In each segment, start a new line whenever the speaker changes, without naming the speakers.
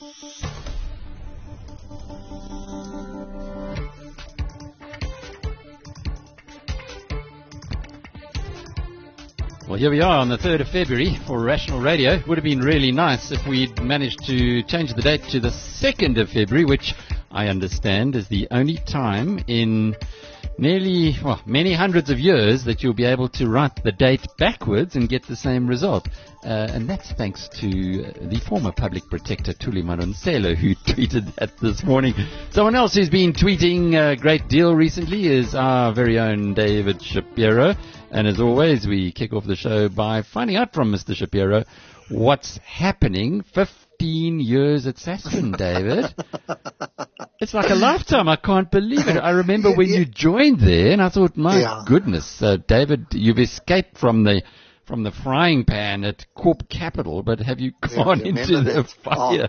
Well, here we are on the 3rd of February for Rational Radio. Would have been really nice if we'd managed to change the date to the 2nd of February, which I understand is the only time in nearly, well, many hundreds of years that you'll be able to write the date backwards and get the same result. Uh, and that's thanks to uh, the former public protector Thuli who tweeted that this morning. Someone else who's been tweeting a great deal recently is our very own David Shapiro. And as always, we kick off the show by finding out from Mr. Shapiro what's happening 15 years at Sasfin, David. It's like a lifetime. I can't believe it. I remember when you joined there and I thought, my
Yeah.
goodness, uh, David, you've escaped from the from the frying pan at Corp Capital, but have you gone
you
into
remember
the
that?
fire?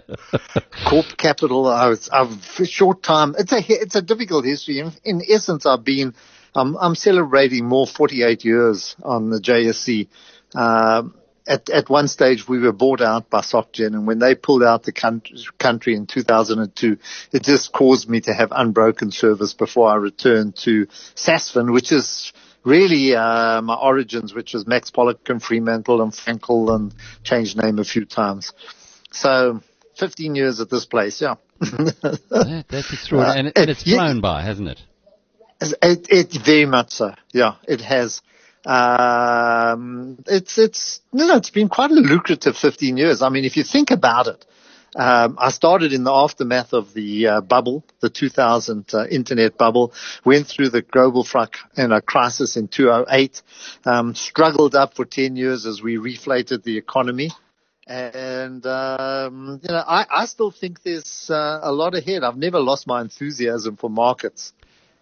Corp Capital. I was, I've for a short time. It's a it's a difficult history. In, in essence, I've been. I'm I'm celebrating more 48 years on the JSE. Um, at at one stage, we were bought out by SocGen, and when they pulled out the country, country in 2002, it just caused me to have unbroken service before I returned to Sasfin, which is really uh, my origins, which was Max Pollak and Fremantle and Frankel, and changed name a few times. So 15 years at this place, yeah.
That- that's extraordinary. and,
Uh,
and it's
yeah.
flown by, hasn't it?
It, it very much so. Yeah, it has. Um, it's it's no, no, it's been quite a lucrative 15 years. I mean, if you think about it, um, I started in the aftermath of the uh, bubble, the 2000 uh, internet bubble. Went through the global frac- you know, crisis in 2008. Um, struggled up for 10 years as we reflated the economy. And um, you know, I, I still think there's uh, a lot ahead. I've never lost my enthusiasm for markets.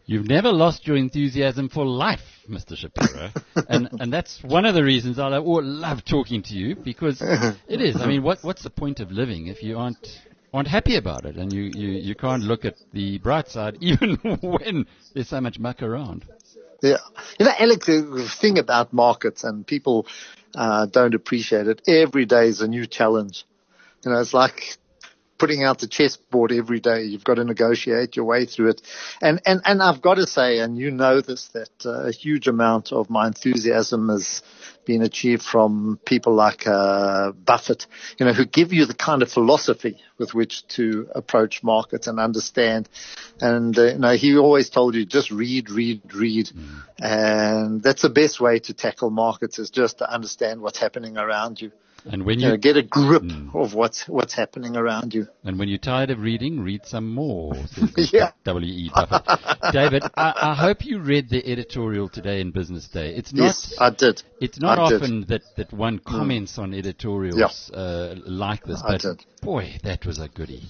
You've never lost your enthusiasm for life, Mr. Shapiro. and, and that's one of the reasons I love talking to you because it is. I mean, what, what's the point of living if you aren't, aren't happy about it and you, you, you can't look at the bright side even when there's so much muck around?
Yeah. You know, Alec, the thing about markets and people uh, don't appreciate it. Every day is a new challenge. You know, it's like putting out the chessboard every day. You've got to negotiate your way through it. And, and, and I've got to say, and you know this, that uh, a huge amount of my enthusiasm has been achieved from people like uh, Buffett, you know, who give you the kind of philosophy with which to approach markets and understand. And uh, you know, he always told you just read, read, read, and that's the best way to tackle markets is just to understand what's happening around you.
And when
You know, get a grip of what's what's happening around you.
and when you're tired of reading, read some more.
Yeah.
W.E. Buffett. David, I, I hope you read the editorial today in Business Day. It's not,
yes, I did.
It's not
I did.
often that, that one comments on editorials uh, like this,
I
but
did.
boy, that was a goodie.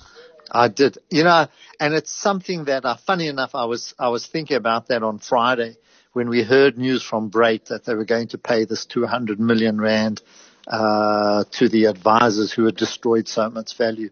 I did. You know, and it's something that, uh, funny enough, I was, I was thinking about that on Friday when we heard news from Brait that they were going to pay this 200 million rand, uh, to the advisors who had destroyed so much value.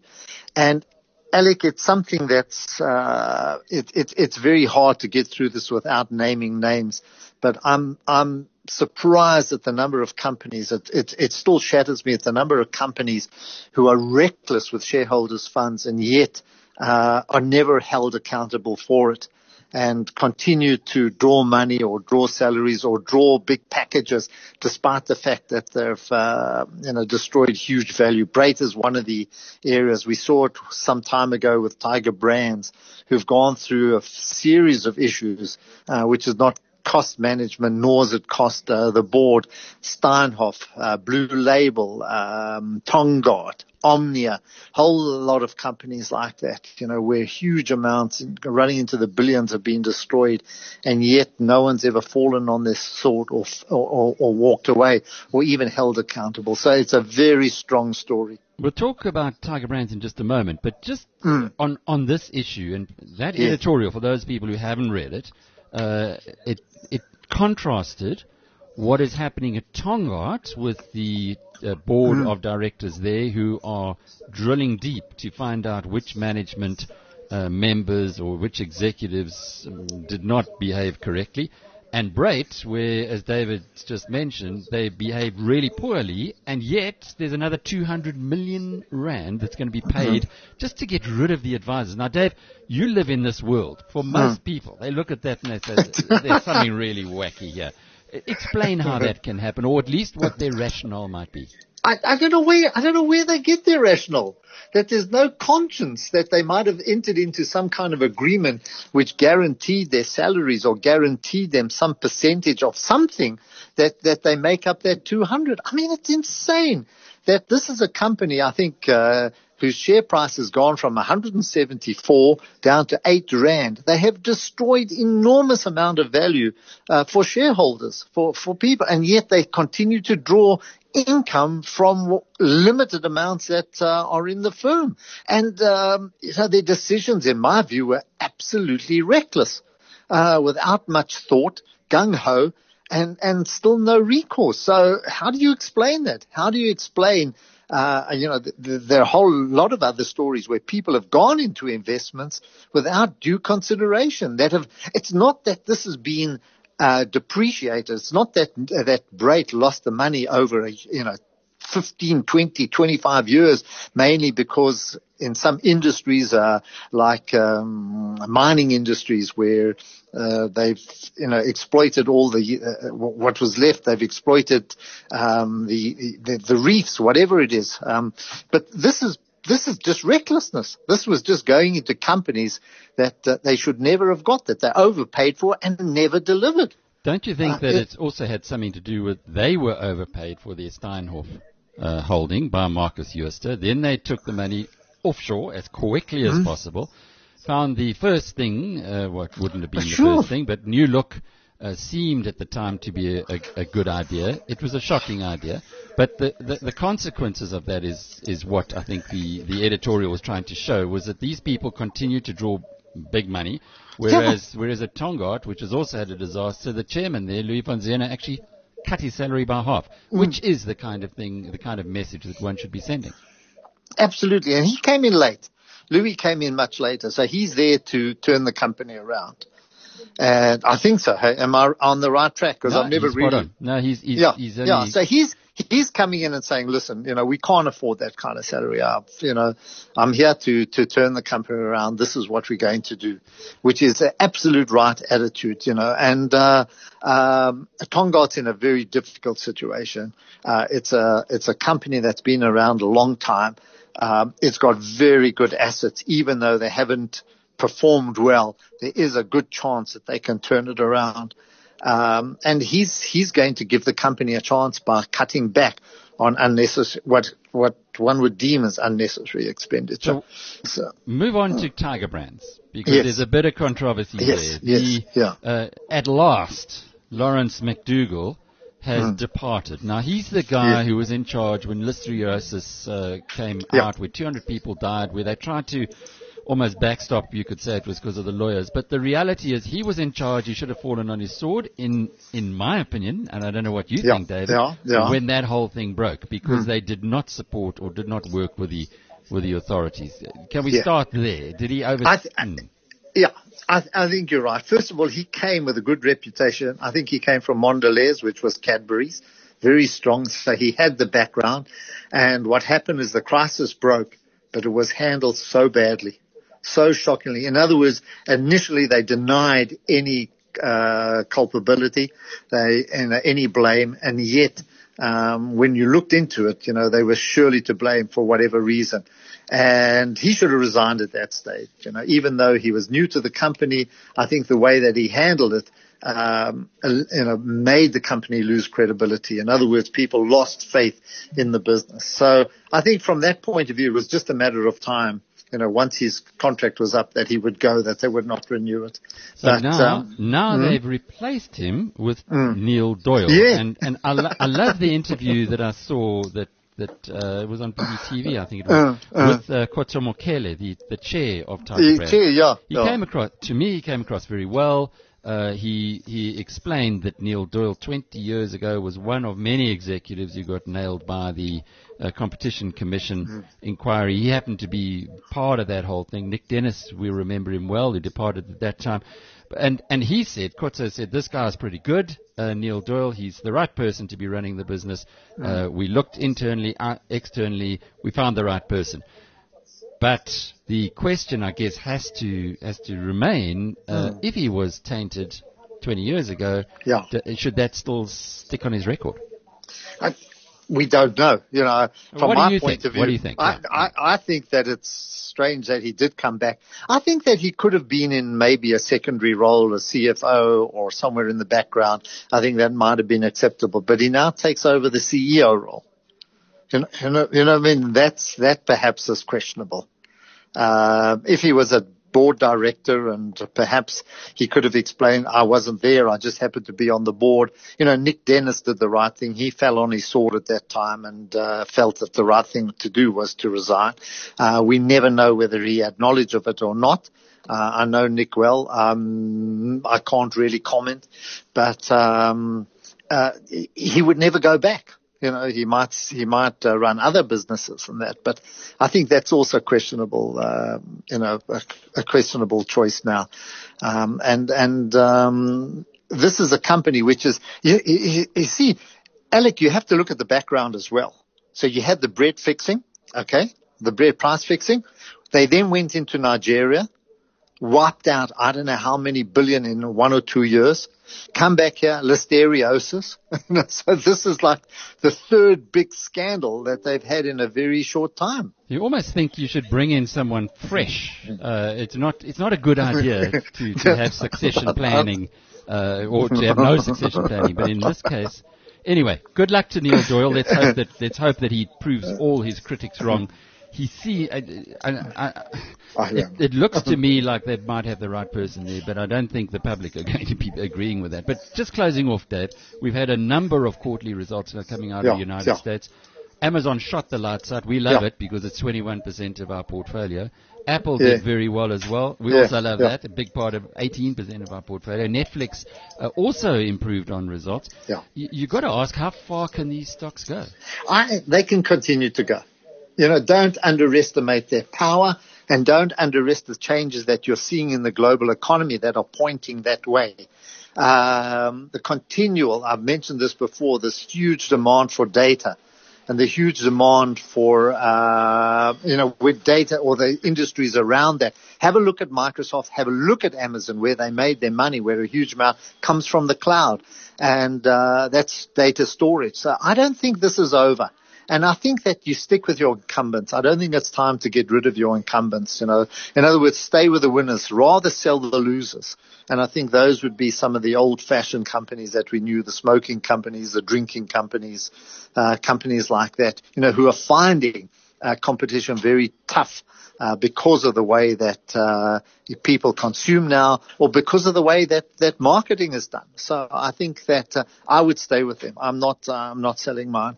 And Alec, it's something that's, uh, it, it, it's very hard to get through this without naming names, but I'm, I'm surprised at the number of companies. It, it, it still shatters me at the number of companies who are reckless with shareholders' funds and yet uh, are never held accountable for it and continue to draw money or draw salaries or draw big packages despite the fact that they've uh, you know destroyed huge value. Brait is one of the areas we saw it some time ago with Tiger Brands who've gone through a series of issues uh, which is not cost management, nor has it cost uh, the board, Steinhoff, uh, Blue Label, um, Tongaat, Omnia, whole lot of companies like that, you know, where huge amounts running into the billions have been destroyed, and yet no one's ever fallen on this sword or, or, or walked away or even held accountable. So it's a very strong story.
We'll talk about Tiger Brands in just a moment, but just on, on this issue and that
Yes.
editorial, for those people who haven't read it, uh, it, it contrasted what is happening at Tongaat with the uh, board of directors there who are drilling deep to find out which management uh, members or which executives um, did not behave correctly. And Brait, where, as David just mentioned, they behave really poorly, and yet there's another 200 million rand that's going to be mm-hmm. paid just to get rid of the advisors. Now, Dave, you live in this world. For mm. most people, they look at that and they say, there's something really wacky here. Explain how that can happen, or at least what their rationale might be.
I, I don't know where I don't know where they get their rationale. That there's no conscience that they might have entered into some kind of agreement which guaranteed their salaries or guaranteed them some percentage of something that that they make up that 200. I mean, it's insane that this is a company. I think. Uh, whose share price has gone from 174 down to 8 rand. They have destroyed enormous amount of value uh, for shareholders, for, for people, and yet they continue to draw income from limited amounts that uh, are in the firm. And um, know, their decisions, in my view, were absolutely reckless, uh, without much thought, gung ho, and and still no recourse. So how do you explain that? How do you explain? Uh, you know, th- th- there are a whole lot of other stories where people have gone into investments without due consideration. That have, it's not that this has been uh, depreciated. It's not that that Brait lost the money over a, you know 15, 20, 25 years, mainly because in some industries, uh, like um, mining industries, where uh, they've you know exploited all the uh, what was left, they've exploited um, the, the, the reefs, whatever it is. Um, but this is this is just recklessness. This was just going into companies that uh, they should never have got, that they overpaid for and never delivered.
Don't you think uh, that it, it's also had something to do with they were overpaid for their Steinhoff uh, holding by Markus Jooste. Then they took the money offshore as quickly mm-hmm. as possible. Found the first thing, uh, what wouldn't have been
sure.
the first thing, but New Look uh, seemed at the time to be a, a, a, good idea. It was a shocking idea, but the, the, the, consequences of that is, is what I think the, the editorial was trying to show was that these people continue to draw big money, whereas yeah. whereas at Tongaat, which has also had a disaster, the chairman there, Louis von Zeuner, actually cut his salary by half, mm. which is the kind of thing, the kind of message that one should be sending.
Absolutely, and he came in late. Louis came in much later, so he's there to turn the company around. And I think so. Hey, am I on the right track? Because
no,
I've never really.
No, he's, he's
yeah,
he's
only, yeah. So he's he's coming in and saying, listen, you know, we can't afford that kind of salary. I, you know, I'm here to to turn the company around. This is what we're going to do, which is an absolute right attitude, you know. And uh, um, Tongaat's in a very difficult situation. Uh, it's a it's a company that's been around a long time. Um, it's got very good assets, even though they haven't performed well, there is a good chance that they can turn it around. Um, and he's he's going to give the company a chance by cutting back on unnecessary what what one would deem as unnecessary expenditure.
So, so move on to Tiger Brands because yes. there's a bit of controversy
yes,
there.
Yes,
the,
yeah.
Uh, at last, Lawrence MacDougall has mm. departed. Now he's the guy who was in charge when listeriosis uh, came yeah. out, where 200 people died, where they tried to almost backstop, you could say it was because of the lawyers. But the reality is he was in charge. He should have fallen on his sword, in in my opinion, and I don't know what you
yeah,
think, David,
yeah, yeah.
when that whole thing broke, because mm. they did not support or did not work with the with the authorities. Can we
yeah.
start there? Did he over?
I th- mm. Yeah, I, I, think you're right. First of all, he came with a good reputation. I think he came from Mondelez, which was Cadbury's, very strong. So he had the background. And what happened is the crisis broke, but it was handled so badly so shockingly. In other words, initially they denied any uh, culpability, they and any blame, and yet um, when you looked into it, you know they were surely to blame for whatever reason. And he should have resigned at that stage. You know, even though he was new to the company, I think the way that he handled it, um, you know, made the company lose credibility. In other words, people lost faith in the business. So I think from that point of view, it was just a matter of time you know, once his contract was up, that he would go, that they would not renew it.
So but, now, um, now mm, they've replaced him with
mm,
Neil Doyle.
Yeah.
And, and I, lo- I love the interview that I saw that that uh, was on BDTV, I think it was, uh, uh, with uh, Khotso Mokhele, the, the chair of Tiger
Brand. Chair, yeah.
He
yeah.
came across, to me, he came across very well. Uh, he he explained that Neil Doyle 20 years ago was one of many executives who got nailed by the uh, Competition Commission mm. inquiry. He happened to be part of that whole thing. Nick Dennis, we remember him well, who departed at that time. And and he said, Khotso said, this guy is pretty good. Uh, Neil Doyle, he's the right person to be running the business. Uh, we looked internally, uh, externally, we found the right person. But the question, I guess, has to has to remain: uh, if he was tainted 20 years ago,
Yeah.
d- should that still stick on his record?
I, we don't know. You know, from
What
my point
think?
of view,
What do you think?
I. I, I think that it's strange that he did come back. I think that he could have been in maybe a secondary role, a CFO or somewhere in the background. I think that might have been acceptable, but he now takes over the CEO role. You know, you know, you know I mean? That's, that perhaps is questionable. Uh, if he was a board director and perhaps he could have explained, I wasn't there. I just happened to be on the board. You know, Nick Dennis did the right thing. He fell on his sword at that time and, uh, felt that the right thing to do was to resign. Uh, we never know whether he had knowledge of it or not. Uh, I know Nick well. Um, I can't really comment, but, um, uh, he- he would never go back. You know, he might he might uh, run other businesses and that, but I think that's also questionable. Um, you know, a, a questionable choice now. Um, and and um, this is a company which is you, you, you see, Alec, you have to look at the background as well. So you had the bread fixing, okay, the bread price fixing. They then went into Nigeria, wiped out I don't know how many billion in one or two years. Come back here, listeriosis. so this is like the third big scandal that they've had in a very short time.
You almost think you should bring in someone fresh. Uh, it's not it's not a good idea to, to have succession planning uh, or to have no succession planning. But in this case, anyway, good luck to Neil Doyle. Let's hope that let's hope that he proves all his critics wrong. He see, I, I, I,
Oh,
it, it looks to me like they might have the right person there, but I don't think the public are going to be agreeing with that. But just closing off, Dave, we've had a number of quarterly results are coming out
Yeah,
of the United
yeah.
States. Amazon shot the lights out. We love
Yeah.
it because it's 21% of our portfolio. Apple
Yeah.
did very well as well. We
Yeah,
also love that. A big part of 18% of our portfolio. Netflix uh, also improved on results.
Yeah.
You, you got to ask, how far can these stocks go?
I, they can continue to go. You know, don't underestimate their power and don't underestimate the changes that you're seeing in the global economy that are pointing that way. Um, the continual, I've mentioned this before, this huge demand for data and the huge demand for, uh, you know, with data or the industries around that. Have a look at Microsoft, have a look at Amazon where they made their money, where a huge amount comes from the cloud. And, uh, that's data storage. So I don't think this is over. And I think that you stick with your incumbents. I don't think it's time to get rid of your incumbents, you know. In other words, stay with the winners, rather sell the losers. And I think those would be some of the old fashioned companies that we knew, the smoking companies, the drinking companies, uh, companies like that, you know, who are finding uh, competition very tough. Uh, because of the way that uh, people consume now, or because of the way that, that marketing is done. So I think that uh, I would stay with them. I'm not uh, I'm not selling mine.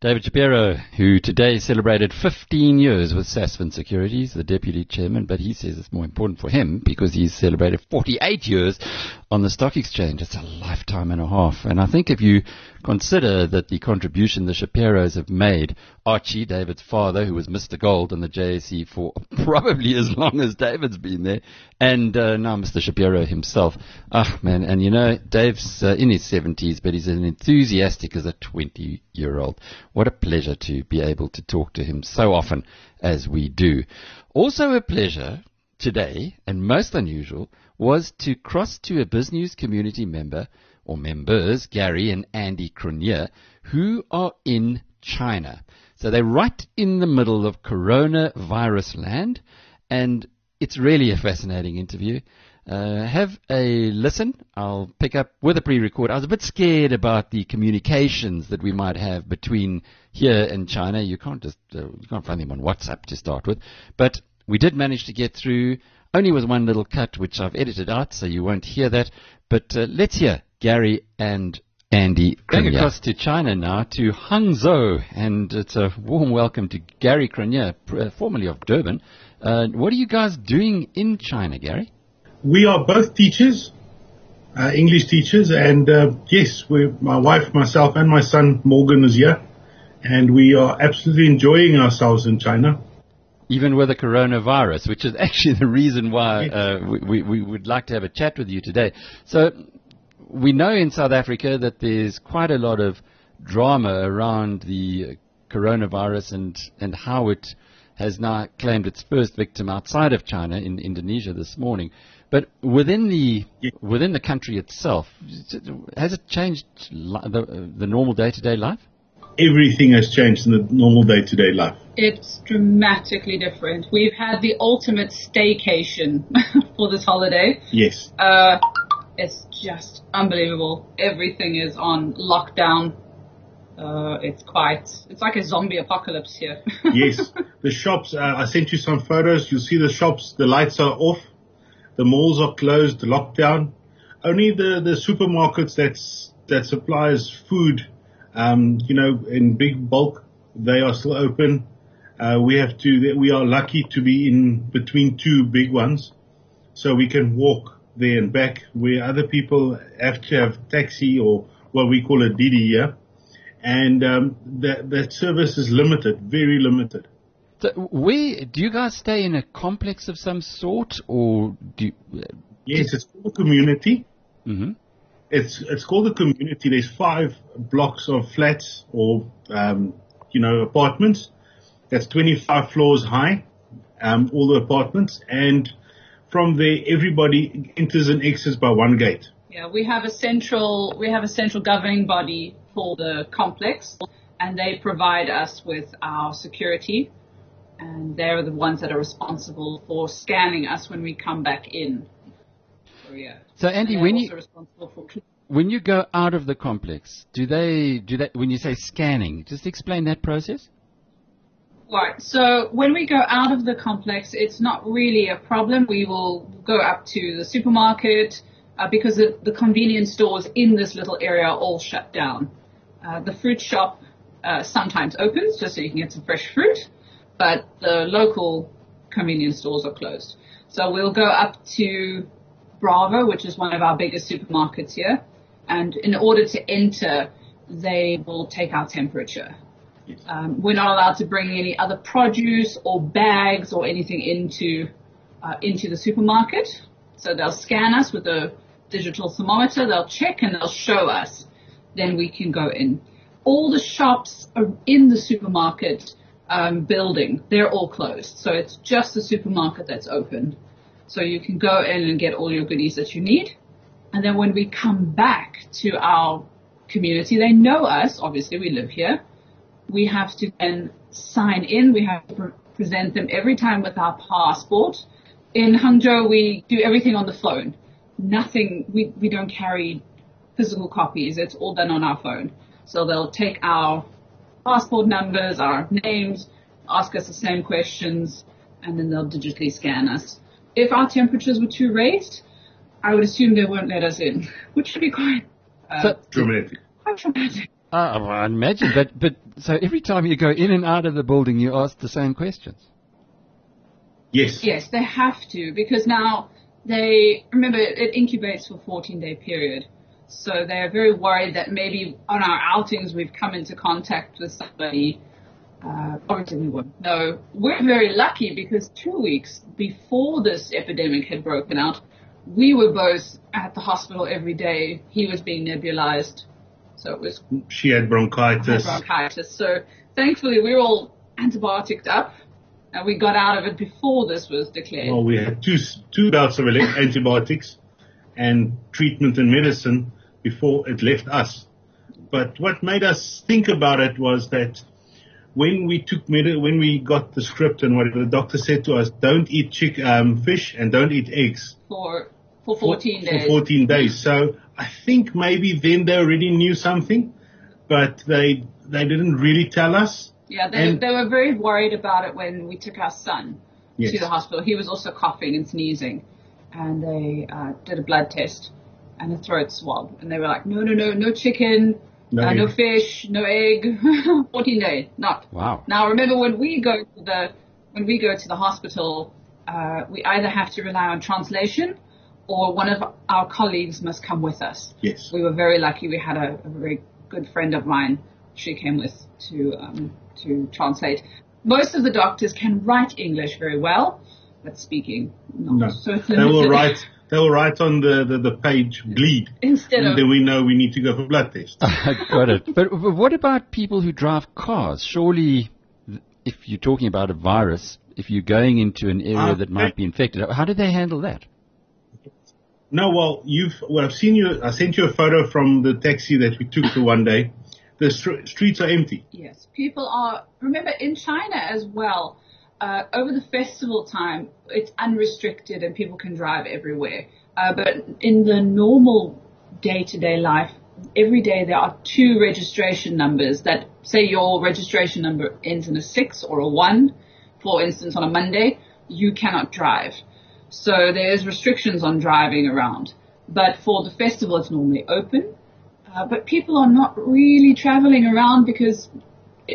David Shapiro, who today celebrated 15 years with Sasfin Securities, the deputy chairman, but he says it's more important for him because he's celebrated 48 years on the stock exchange. It's a lifetime and a half. And I think if you consider that the contribution the Shapiros have made, Archie, David's father, who was Mr. Gold on the JSE for probably as long as David's been there, and uh, now Mr. Shapiro himself. Ah, man, and you know, Dave's uh, in his 70s, but he's as enthusiastic as a 20 year old. What a pleasure to be able to talk to him so often as we do. Also a pleasure today, and most unusual, was to cross to a BizNews community member or members, Gary and Andy Cronje, who are in China. So they're right in the middle of coronavirus land, and it's really a fascinating interview. Uh, have a listen. I'll pick up with a pre-record. I was a bit scared about the communications that we might have between here and China. You can't just uh, you can't find them on WhatsApp to start with, but we did manage to get through. Only with one little cut, which I've edited out, so you won't hear that. But uh, let's hear Gary and Andy. Going
Cronje.
across to China now, to Hangzhou, and it's a warm welcome to Gary Cronje, uh, formerly of Durban. Uh, what are you guys doing in China, Gary?
We are both teachers, uh, English teachers, and uh, yes, we my wife, myself, and my son Morgan is here, and we are absolutely enjoying ourselves in China.
Even with the coronavirus, which is actually the reason why uh, we, we would like to have a chat with you today. So we know in South Africa that there's quite a lot of drama around the coronavirus and, and how it has now claimed its first victim outside of China in Indonesia this morning. But within the within the country itself, has it changed the, the normal day to day life?
Everything has changed in the normal day to day life.
It's dramatically different. We've had the ultimate staycation for this holiday.
Yes.
Uh, it's just unbelievable. Everything is on lockdown. Uh, it's quite, it's like a zombie apocalypse here.
yes. The shops, uh, I sent you some photos. You'll see the shops, the lights are off. The malls are closed, locked down. Only the, the supermarkets that's, that supplies food um, you know, in big bulk, they are still open. Uh, we have to, we are lucky to be in between two big ones. So we can walk there and back where other people have to have taxi or what we call a Didi here. And, um, that, that service is limited, very limited.
So we, do you guys stay in a complex of some sort or do you, uh,
Yes, it's called a community.
Mm-hmm.
It's it's called a community. There's five blocks of flats or um, you know apartments. That's 25 floors high, um, all the apartments, and from there everybody enters and exits by one gate.
Yeah, we have a central we have a central governing body for the complex, and they provide us with our security, and they're the ones that are responsible for scanning us when we come back in. So yeah.
So Andy, when you
for
when you go out of the complex, do they do that when you say scanning? Just explain that process.
Right. So when we go out of the complex, it's not really a problem. We will go up to the supermarket uh, because the, the convenience stores in this little area are all shut down. Uh, the fruit shop uh, sometimes opens just so you can get some fresh fruit, but the local convenience stores are closed. So we'll go up to Bravo, which is one of our biggest supermarkets here, and in order to enter, they will take our temperature. Um, we're not allowed to bring any other produce or bags or anything into uh, into the supermarket. So they'll scan us with a digital thermometer. They'll check and they'll show us. Then we can go in. All the shops are in the supermarket um, building. They're all closed. So it's just the supermarket that's open. So you can go in and get all your goodies that you need. And then when we come back to our community, they know us. Obviously, we live here we have to then sign in. We have to pre- present them every time with our passport. In Hangzhou, we do everything on the phone. Nothing, we, we don't carry physical copies. It's all done on our phone. So they'll take our passport numbers, our names, ask us the same questions, and then they'll digitally scan us. If our temperatures were too raised, I would assume they won't let us in, which would be quite, uh,
So,
Dramatic.
quite traumatic.
uh, well, I imagine, but but so every time you go in and out of the building, you ask the same questions.
Yes.
Yes, they have to because now they remember it incubates for 14 day period. So they're very worried that maybe on our outings we've come into contact with somebody. Uh, obviously we won't know. We're very lucky because two weeks before this epidemic had broken out, we were both at the hospital every day. He was being nebulized. So it was
She had bronchitis.
bronchitis. So thankfully we were all antibioticed up and we got out of it before this was declared.
Well, we had two two bouts of antibiotics and treatment and medicine before it left us. But what made us think about it was that when we took med- when we got the script and whatever, the doctor said to us, don't eat chick, um, fish and don't eat eggs
for for 14
for,
days.
for 14 days. So I think maybe then they already knew something, but they they didn't really tell us.
Yeah, they,
And-
they were very worried about it when we took our son
Yes.
to the hospital. He was also coughing and sneezing, and they uh, did a blood test and a throat swab, and they were like, no, no, no, no chicken,
No
uh, no fish, no egg, 14 days, not.
Wow.
Now remember when we go to the when we go to the hospital, uh, we either have to rely on translation or one of our colleagues must come with us.
Yes.
We were very lucky. We had a, a very good friend of mine. She came with to um, to translate. most of the doctors can write English very well, but speaking not.
No.
So it's
They will write, they will write on the, the, the page bleed.
Instead
And
of
then we know we need to go for blood test.
Got it. But, but what about people who drive cars? Surely, if you're talking about a virus, if you're going into an area
Uh,
that might be infected, how do they handle that?
No, well, you've, well, I've seen you, I sent you a photo from the taxi that we took the one day. The str- streets are empty.
Yes, people are. Remember, in China as well, uh, over the festival time, it's unrestricted and people can drive everywhere. Uh, but in the normal day-to-day life, every day there are two registration numbers that say your registration number ends in a six or a one. For instance, on a Monday, you cannot drive. So there's restrictions on driving around. But for the festival, it's normally open. Uh, but people are not really traveling around because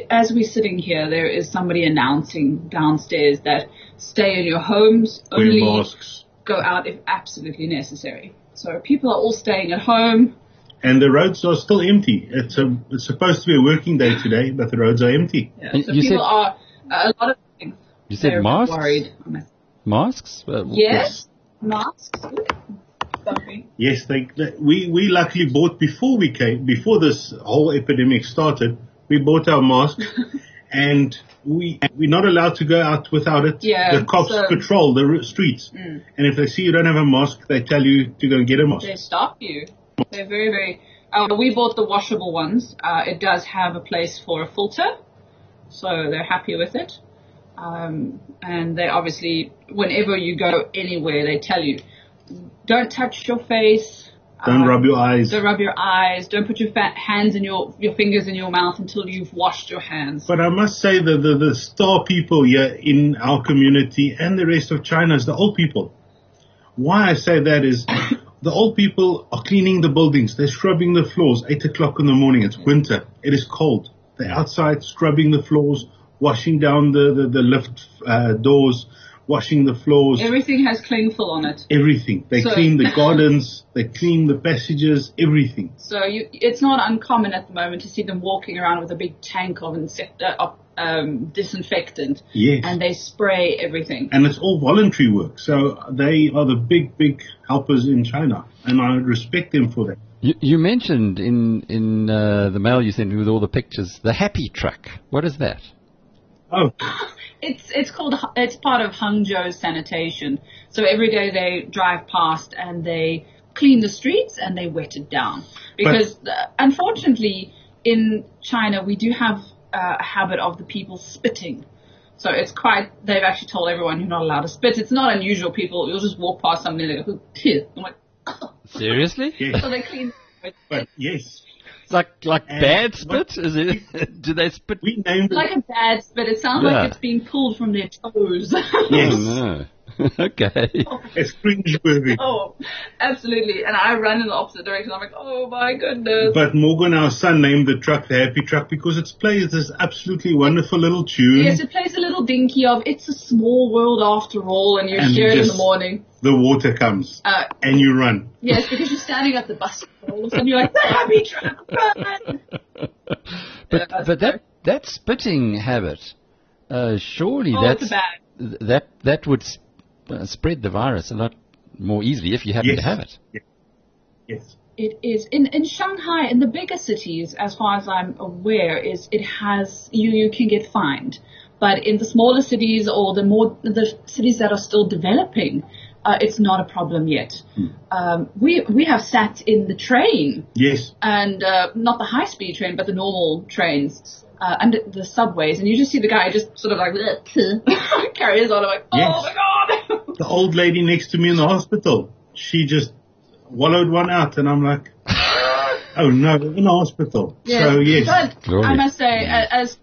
as we're sitting here, there is somebody announcing downstairs that stay in your homes,
Wear
only
masks.
go out if absolutely necessary. So people are all staying at home.
And the roads are still empty. It's a, it's supposed to be a working day today, but the roads are empty.
Yeah, so
you
people
said-
are a lot of things.
You said masks?
Worried.
Masks? Uh,
Yes, masks. Sorry.
Yes, they, they, we, we luckily bought before we came, before this whole epidemic started, we bought our mask and we, we're not allowed to go out without it.
Yeah,
the cops
so- Mm.
patrol the streets. And if they see you don't have a mask, they tell you to go and get a mask.
They stop you. They're very, very. Uh, we bought the washable ones. Uh, it does have a place for a filter, so they're happy with it. Um, and they obviously, whenever you go anywhere, they tell you, don't touch your face.
Don't
uh,
rub your eyes.
Don't rub your eyes. Don't put your hands in your your fingers in your mouth until you've washed your hands.
But I must say that the, the star people here in our community and the rest of China is the old people. Why I say that is the old people are cleaning the buildings. They're scrubbing the floors. Eight o'clock in the morning. It's winter. It is cold. They're outside scrubbing the floors, washing down the, the, the lift uh, doors, washing the floors,
Everything has Klingful on it.
everything. They
So-
clean the gardens. They clean the passages, everything.
So you, it's not uncommon at the moment to see them walking around with a big tank of insect, uh, of, um, disinfectant,
Yes.
and they spray everything.
and it's all voluntary work. So they are the big, big helpers in China, and I respect them for that.
You, you mentioned in, in uh, the mail you sent me with all the pictures the happy truck. What is that?
Oh,
It's it's called it's part of Hangzhou's sanitation. So every day they drive past and they clean the streets and they wet it down because uh, unfortunately in China we do have uh, a habit of the people spitting. So it's quite, they've actually told everyone you're not allowed to spit. It's not unusual. People, you'll just walk past something and they go, "Phew." I'm like,
Seriously?
yes,
so they clean.
but yes,
It's like like
And
bad
what-
spit? Is it? Do they spit?
we named it.
Like a bad spit. It sounds
Yeah.
like it's being pulled from their toes.
Yes.
Oh no. okay.
It's cringeworthy.
Oh, absolutely. And I run in the opposite direction. I'm like, oh my goodness.
But Morgan, our son, named the truck the Happy Truck because it plays this absolutely wonderful little tune.
yes, it plays a little dinky of "It's a Small World After All," and you
And
hear it in the morning.
The water comes
Uh,
and you run.
yes, because you're standing at the bus stop, all of a sudden you're like, "The happy truck, run!"
But
Yeah,
but that that spitting habit, uh, surely
Oh,
that's
it's bad.
that that would s- spread the virus a lot more easily if you happen
Yes.
to have it.
Yes.
It is in in Shanghai, in the bigger cities, as far as I'm aware, is it has you you can get fined, but in the smaller cities or the more the cities that are still developing, uh, it's not a problem yet. Um, we we have sat in the train
Yes.
and uh, not the high speed train, but the normal trains. Uh, and the subways, and you just see the guy just sort of like carries on. I'm like, oh
Yes.
my god!
The old lady next to me in the hospital, she just wallowed one out and I'm like, oh no, in the hospital. So yes.
But I must say, a- as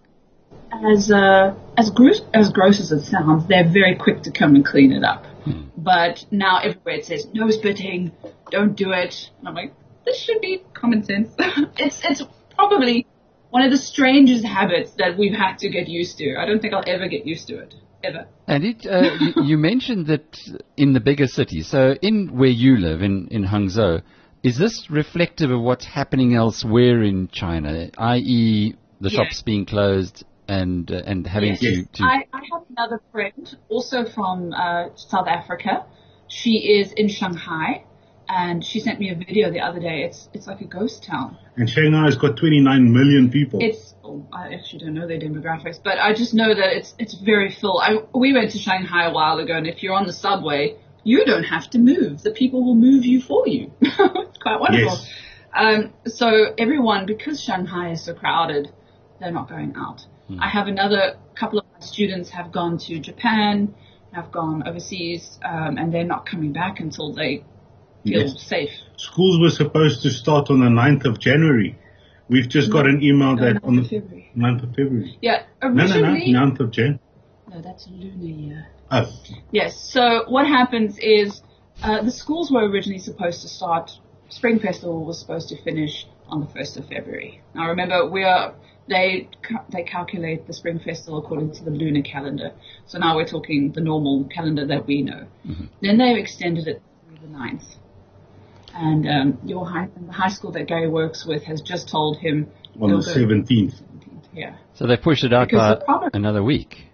as uh, as gross as gross as it sounds, they're very quick to come and clean it up.
Hmm.
But now everywhere it says no spitting, don't do it. And I'm like, this should be common sense. it's it's probably one of the strangest habits that we've had to get used to. I don't think I'll ever get used to it ever.
And it, uh, you, you mentioned that in the bigger cities, so in where you live, in, in Hangzhou, is this reflective of what's happening elsewhere in China, i.e., the shops being closed, and uh, and having to, to
I, I have another friend, also from uh, South Africa. She is in Shanghai, and she sent me a video the other day. It's it's like a ghost town.
And Shanghai's got 29 million people.
It's oh, I actually don't know their demographics, but I just know that it's it's very full. I, we went to Shanghai a while ago, and if you're on the subway, you don't have to move. The people will move you for you. it's quite wonderful.
Yes.
Um, so everyone, because Shanghai is so crowded, they're not going out. I have another couple of my students have gone to Japan, have gone overseas, um, and they're not coming back until they feel
Yes.
safe.
Schools were supposed to start on the 9th of January. We've just got an email
No,
that
not
on the
February.
9th of February.
Yeah,
No, no, no,
originally.
9th of Jan.
no, that's lunar year.
Oh,
Yes. So what happens is uh, the schools were originally supposed to start. Spring Festival was supposed to finish on the first of February. Now remember, we are they they calculate the Spring Festival according to the lunar calendar. So now we're talking the normal calendar that we know. Then they've extended it to the 9th. And um, your high, the high school that Gary works with has just told him
on the 17th.
17th. Yeah.
so they pushed it out by
problem-
another week.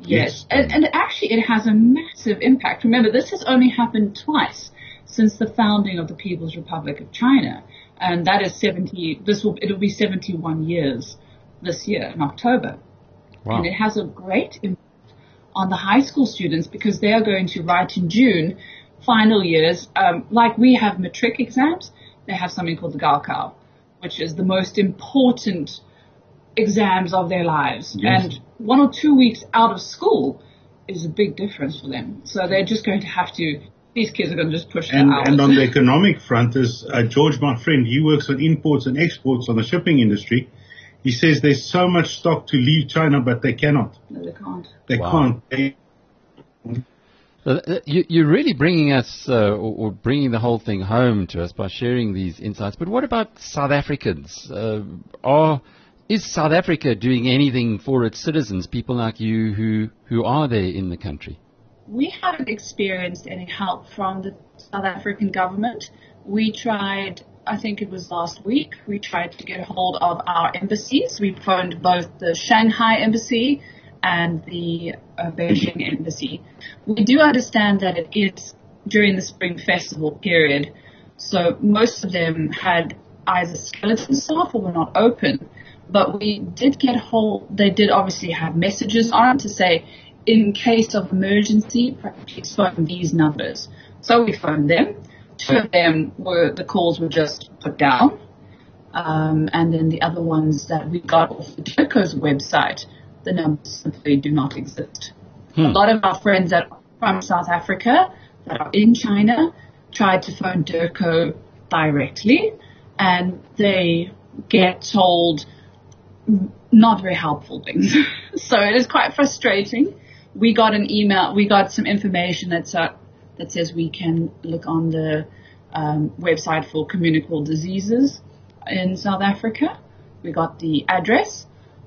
Yes, and, and actually it has a massive impact. Remember, this has only happened twice since the founding of the People's Republic of China, and that is 70. This will it'll be 71 years this year in October,
Wow.
and it has a great impact on the high school students because they are going to write in June final years. Um, like we have matric exams, they have something called the Gaokao, which is the most important exams of their lives.
Yes.
And one or two weeks out of school is a big difference for them. So they're just going to have to, these kids are going to just push
And,
their hours.
and on the economic front is uh, George, my friend, he works on imports and exports on the shipping industry. He says there's so much stock to leave China, but they cannot.
no, they can't.
They
Wow.
can't. They,
So, you, you're really bringing us, uh, or, or bringing the whole thing home to us by sharing these insights. But what about South Africans? Uh, are is South Africa doing anything for its citizens, people like you who who are there in the country?
We haven't experienced any help from the South African government. We tried, I think it was last week, we tried to get hold of our embassies. We phoned both the Shanghai embassy and the uh, Beijing embassy. We do understand that it is during the Spring Festival period, so most of them had either skeleton staff or were not open. But we did get hold, they did obviously have messages on to say, in case of emergency, please phone these numbers. So we phoned them. Two of them were, the calls were just put down. Um, and then the other ones that we got off the Turco's website, the numbers simply do not exist. A lot of our friends that are from South Africa that are in China tried to phone DIRCO directly and they get told not very helpful things. so it is quite frustrating. We got an email, we got some information that's uh, that says we can look on the um, website for communicable diseases in South Africa. We got the address,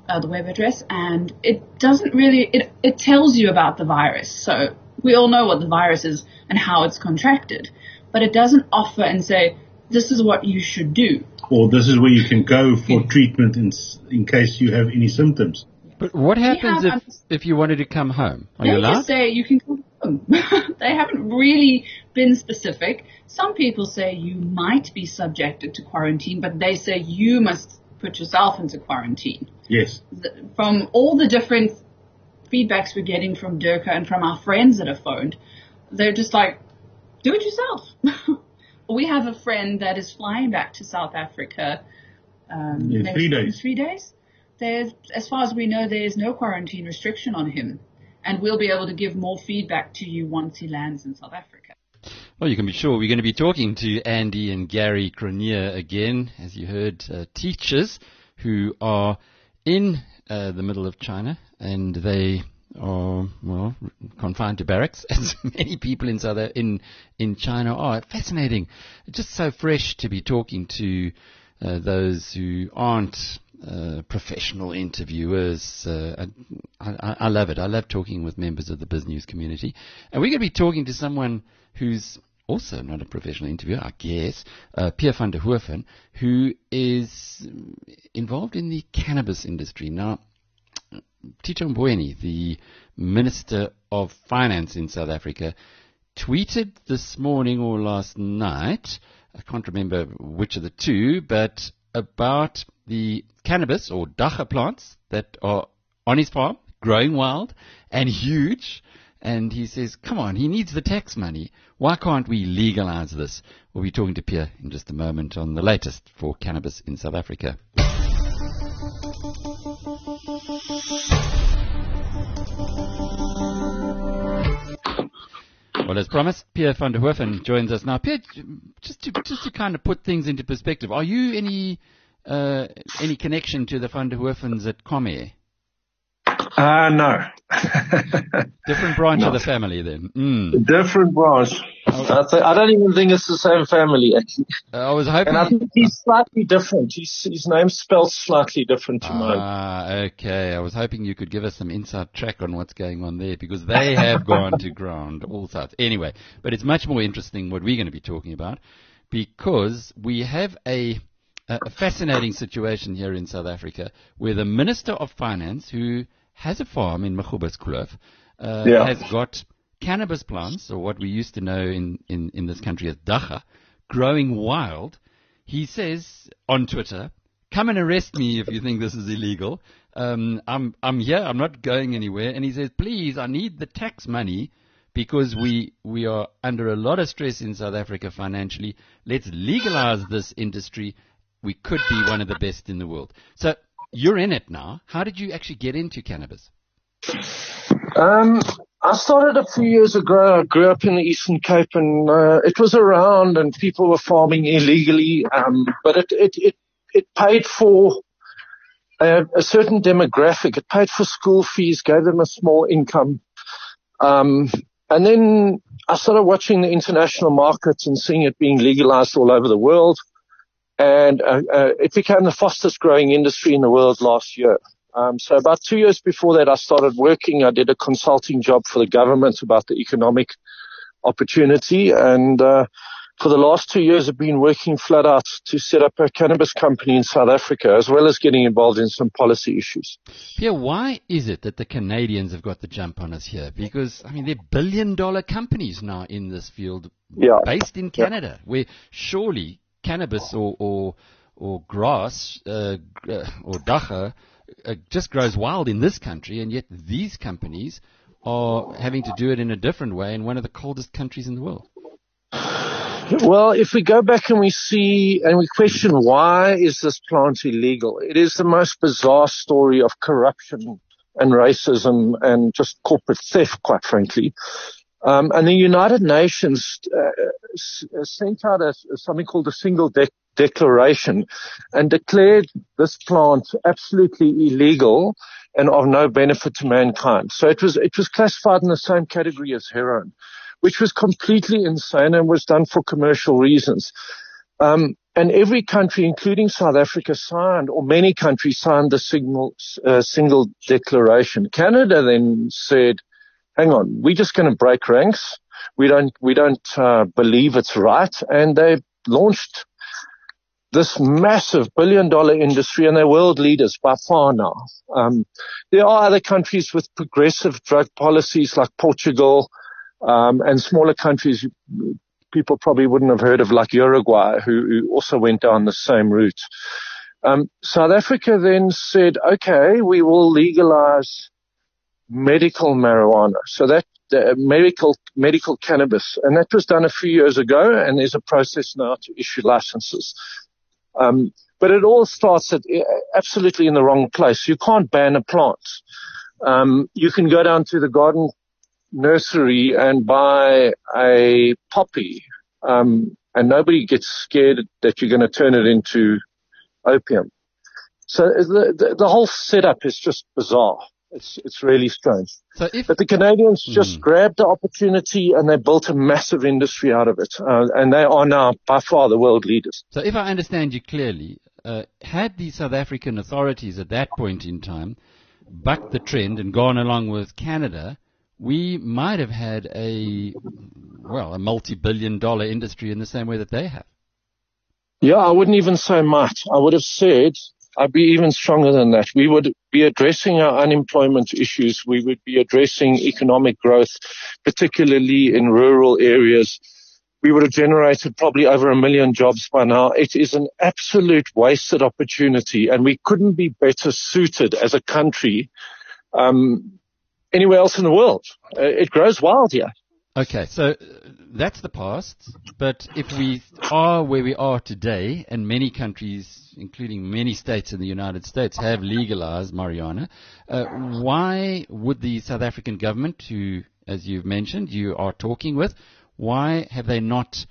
uh, the web address, and it doesn't really, it, it tells you about the virus. So we all know what the virus is and how it's contracted, but it doesn't offer and say, this is what you should do.
or this is where you can go for treatment in, in case you have any symptoms.
But what happens
have
if if you wanted to come home? Are
They
you allowed?
just say you can come home. they haven't really been specific. Some people say you might be subjected to quarantine, but they say you must put yourself into quarantine.
Yes.
From all the different feedbacks we're getting from DIRCO and from our friends that have phoned, they're just like, do it yourself. we have a friend that is flying back to South Africa. Um,
In three days.
Three days. There's, as far as we know, there is no quarantine restriction on him, and we'll be able to give more feedback to you once he lands in South Africa.
Well, you can be sure we're going to be talking to Andy and Gary Cronje again, as you heard, uh, teachers who are in uh, the middle of China and they are well confined to barracks, as many people in South in in China are. Fascinating, just so fresh to be talking to uh, those who aren't uh, professional interviewers. Uh, I, I, I love it. I love talking with members of the BizNews community. And we're going to be talking to someone who's also not a professional interviewer, I guess, uh, Pierre van der Hoven, who is involved in the cannabis industry. Now, Tito Mboweni, the Minister of Finance in South Africa, tweeted this morning or last night, I can't remember which of the two, but about the cannabis or dagga plants that are on his farm, growing wild and huge. And he says, come on, he needs the tax money. Why can't we legalize this? We'll be talking to Pierre in just a moment on the latest for cannabis in South Africa. Well, as promised, Pierre van der Hoven joins us now. Pierre, just to, just to kind of put things into perspective, are you any uh, any connection to the van der Hoevens at Comair?
Uh, no.
Different branch of the family then. Mm.
Different branch. I, th- I don't even think it's the same family actually.
Uh, I was hoping.
And I think he's slightly different. He's, his name's spelled slightly different to mine.
Ah, okay. I was hoping you could give us some inside track on what's going on there because they have gone to ground all sides. Anyway, but it's much more interesting what we're going to be talking about because we have a a fascinating situation here in South Africa where the Minister of Finance, who has a farm in Magoebaskloof, uh,
Yeah.
has got cannabis plants, or what we used to know in, in, in this country as dagga, growing wild. He says on Twitter, come and arrest me if you think this is illegal. Um, I'm, I'm here, I'm not going anywhere. And he says, please, I need the tax money because we, we are under a lot of stress in South Africa financially. Let's legalize this industry. We could be one of the best in the world. So you're in it now. How did you actually get into cannabis?
Um, I started a few years ago. I grew up in the Eastern Cape and, uh, it was around and people were farming illegally. Um, but it, it, it, it paid for a, a certain demographic. It paid for school fees, gave them a small income. Um, and then I started watching the international markets and seeing it being legalized all over the world. And uh, uh, it became the fastest growing industry in the world last year. Um, so about two years before that, I started working. I did a consulting job for the government about the economic opportunity. And uh, for the last two years, I've been working flat out to set up a cannabis company in South Africa, as well as getting involved in some policy issues.
Pierre, why is it that the Canadians have got the jump on us here? Because, I mean, they're billion dollar companies now in this field
Yeah.
based in Canada, where surely cannabis or, or, or grass uh, uh, or dagga uh, just grows wild in this country, and yet these companies are having to do it in a different way in one of the coldest countries in the world.
Well, if we go back and we see and we question why is this plant illegal, it is the most bizarre story of corruption and racism and just corporate theft, quite frankly. Um, and the United Nations uh, sent out a, something called a single de- declaration and declared this plant absolutely illegal and of no benefit to mankind. So it was it was classified in the same category as heroin which was completely insane and was done for commercial reasons. Um, and every country, including South Africa, signed, or many countries signed the signal, uh, single declaration. Canada then said, hang on, we're just going to break ranks. We don't, we don't, uh, believe it's right. And they launched this massive billion dollar industry and they're world leaders by far now. Um, there are other countries with progressive drug policies like Portugal, um, and smaller countries people probably wouldn't have heard of like Uruguay who, who also went down the same route. Um, South Africa then said, okay, we will legalize medical marijuana. So that uh, medical medical cannabis, and that was done a few years ago, and there's a process now to issue licenses. Um, but it all starts at uh, absolutely in the wrong place. You can't ban a plant. Um, you can go down to the garden nursery and buy a poppy, um, and nobody gets scared that you're going to turn it into opium. So the, the, the whole setup is just bizarre. It's it's really strange.
So if
But the Canadians just
Mm.
grabbed the opportunity and they built a massive industry out of it, uh, and they are now by far the world leaders.
So if I understand you clearly, uh, had the South African authorities at that point in time bucked the trend and gone along with Canada, we might have had a, well, a multi-billion dollar industry in the same way that they have.
Yeah, I wouldn't even say much. I would have said I'd be even stronger than that. We would be addressing our unemployment issues. We would be addressing economic growth, particularly in rural areas. We would have generated probably over a million jobs by now. It is an absolute wasted opportunity and we couldn't be better suited as a country, um, anywhere else in the world. Uh, it grows wild here.
Okay, so uh, that's the past. But if we are where we are today, and many countries, including many states in the United States, have legalized marijuana, uh, why would the South African government, who, as you've mentioned, you are talking with, why have they not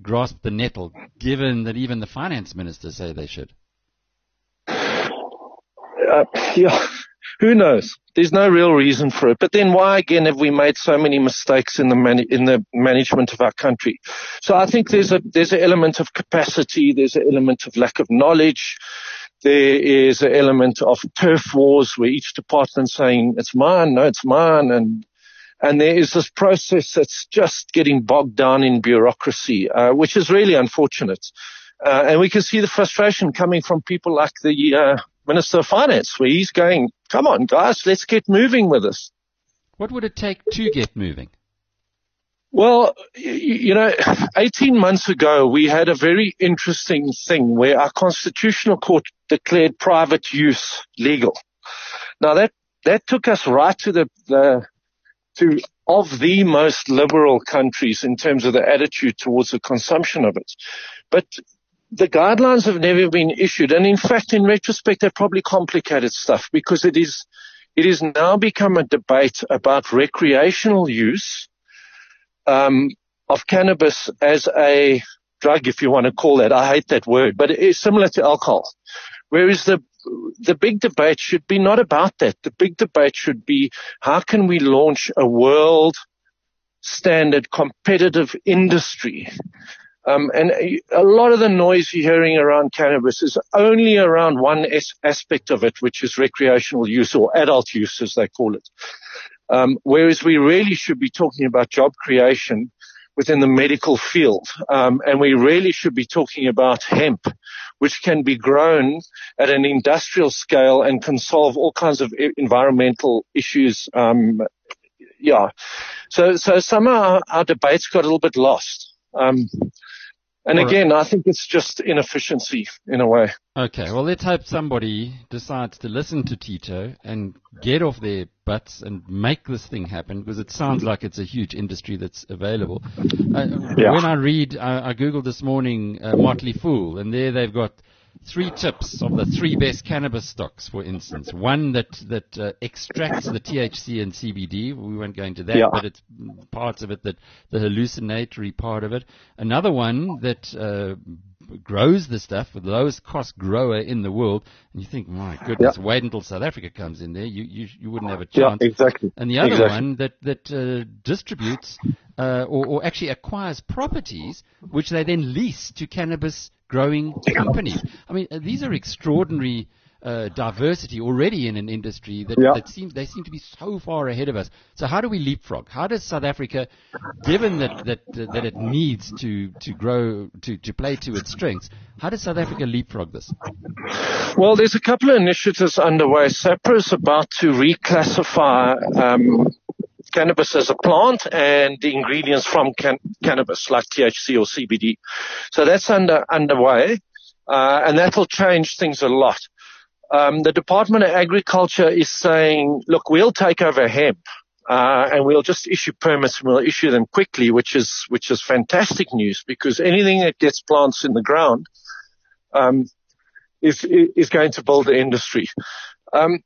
grasped the nettle, given that even the finance ministers say they should?
Uh, yeah, who knows? There's no real reason for it. But then why again have we made so many mistakes in the man- in the management of our country? So I think there's a there's an element of capacity. There's an element of lack of knowledge. There is an element of turf wars where each department's saying it's mine, no, it's mine, and and there is this process that's just getting bogged down in bureaucracy, uh, which is really unfortunate. Uh, and we can see the frustration coming from people like the uh, Minister of Finance, where he's going, come on, guys, let's get moving with this.
What would it take to get moving?
Well, you know, 18 months ago, we had a very interesting thing where our constitutional court declared private use legal. Now that, that took us right to the, the, to of the most liberal countries in terms of the attitude towards the consumption of it. But the guidelines have never been issued. And in fact, in retrospect, they're probably complicated stuff because it is, it has now become a debate about recreational use, um, of cannabis as a drug, if you want to call that. I hate that word, but it is similar to alcohol. Whereas the, the big debate should be not about that. The big debate should be how can we launch a world standard competitive industry um, and a, lot of the noise you're hearing around cannabis is only around one aspect of it, which is recreational use or adult use, as they call it. Um, whereas we really should be talking about job creation within the medical field, um, and we really should be talking about hemp, which can be grown at an industrial scale and can solve all kinds of environmental issues. Um, yeah, so so some of our, our debates got a little bit lost. Um, and All again, right. I think it's just inefficiency in a way.
Okay, well, let's hope somebody decides to listen to Tito and get off their butts and make this thing happen because it sounds like it's a huge industry that's available. Uh, yeah. When I read, I, I googled this morning uh, Motley Fool, and there they've got three tips of the three best cannabis stocks, for instance. One that that uh, extracts the THC and CBD. We won't go into that, yeah. but it's parts of it that the hallucinatory part of it. Another one that uh, grows the stuff, the lowest cost grower in the world. And you think, my goodness, yeah. wait until South Africa comes in there. You you, you wouldn't have a chance.
Yeah, exactly.
And the other
exactly.
one that that uh, distributes uh, or, or actually acquires properties, which they then lease to cannabis growing companies. I mean, uh, these are extraordinary uh, diversity already in an industry that, yeah. that seems they seem to be so far ahead of us. So how do we leapfrog? How does South Africa, given that that uh, that it needs to to grow to to play to its strengths, how does South Africa leapfrog this?
Well, there's a couple of initiatives underway. SAHPRA is about to reclassify. Um, cannabis as a plant and the ingredients from can- cannabis like THC or CBD. So that's under underway, uh, and that will change things a lot. Um, the Department of Agriculture is saying, look, we'll take over hemp. Uh, and we'll just issue permits and we'll issue them quickly, which is which is fantastic news because anything that gets plants in the ground um, is is going to build the industry. Um,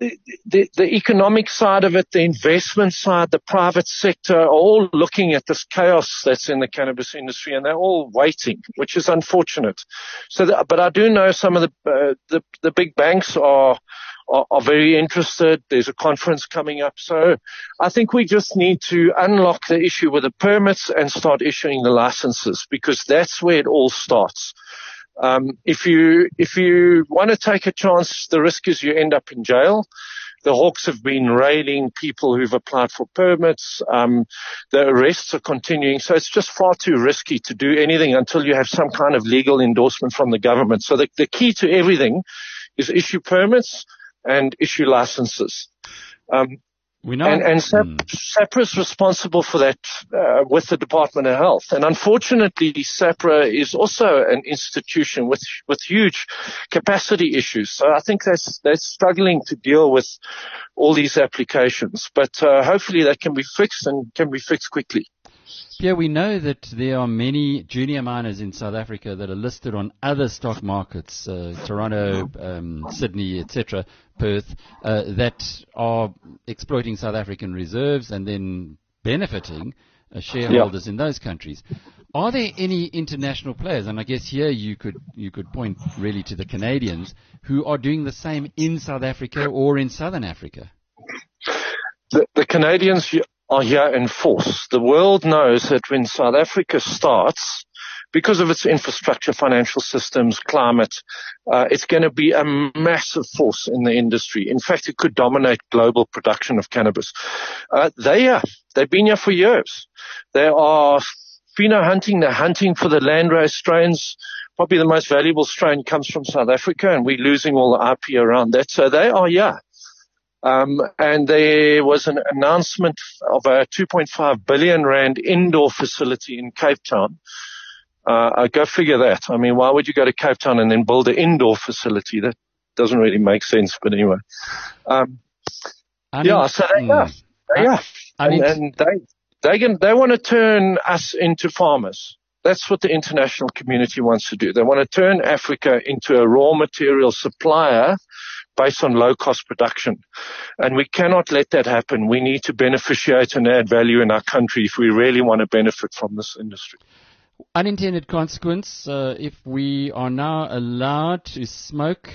the, the, economic side of it, the investment side, the private sector, all looking at this chaos that's in the cannabis industry, and they're all waiting, which is unfortunate. So, the, but I do know some of the uh, the, the big banks are, are are very interested. There's a conference coming up, so I think we just need to unlock the issue with the permits and start issuing the licenses because that's where it all starts. Um, if you if you want to take a chance, the risk is you end up in jail. The Hawks have been railing people who've applied for permits. Um, the arrests are continuing. So it's just far too risky to do anything until you have some kind of legal endorsement from the government. So the, the key to everything is issue permits and issue licenses. Um,
we know.
And, and SAP, mm. SAHPRA is responsible for that uh, with the Department of Health. And unfortunately, SAHPRA is also an institution with with huge capacity issues. So I think that's they're struggling to deal with all these applications. But uh, hopefully that can be fixed and can be fixed quickly.
Pierre, we know that there are many junior miners in South Africa that are listed on other stock markets, uh, Toronto, um, Sydney, etc., Perth, uh, that are exploiting South African reserves and then benefiting uh, shareholders yeah. in those countries. Are there any international players, and I guess here you could you could point really to the Canadians who are doing the same in South Africa or in Southern Africa?
The, the Canadians are here in force. The world knows that when South Africa starts, because of its infrastructure, financial systems, climate, uh, it's going to be a massive force in the industry. In fact, it could dominate global production of cannabis. Uh, they are, they've been here for years. They are pheno hunting. They're hunting for the landrace strains. Probably the most valuable strain comes from South Africa, and we're losing all the IP around that. So they are here. Um, and there was an announcement of a 2.5 billion rand indoor facility in Cape Town. Uh, go figure that. I mean, why would you go to Cape Town and then build an indoor facility? That doesn't really make sense, but anyway. Um, I mean, yeah, so they, yeah, they, yeah. I mean, and, and they, they can, they want to turn us into farmers. That's what the international community wants to do. They want to turn Africa into a raw material supplier based on low cost production. And we cannot let that happen. We need to beneficiate and add value in our country if we really want to benefit from this industry.
Unintended consequence, uh, if we are now allowed to smoke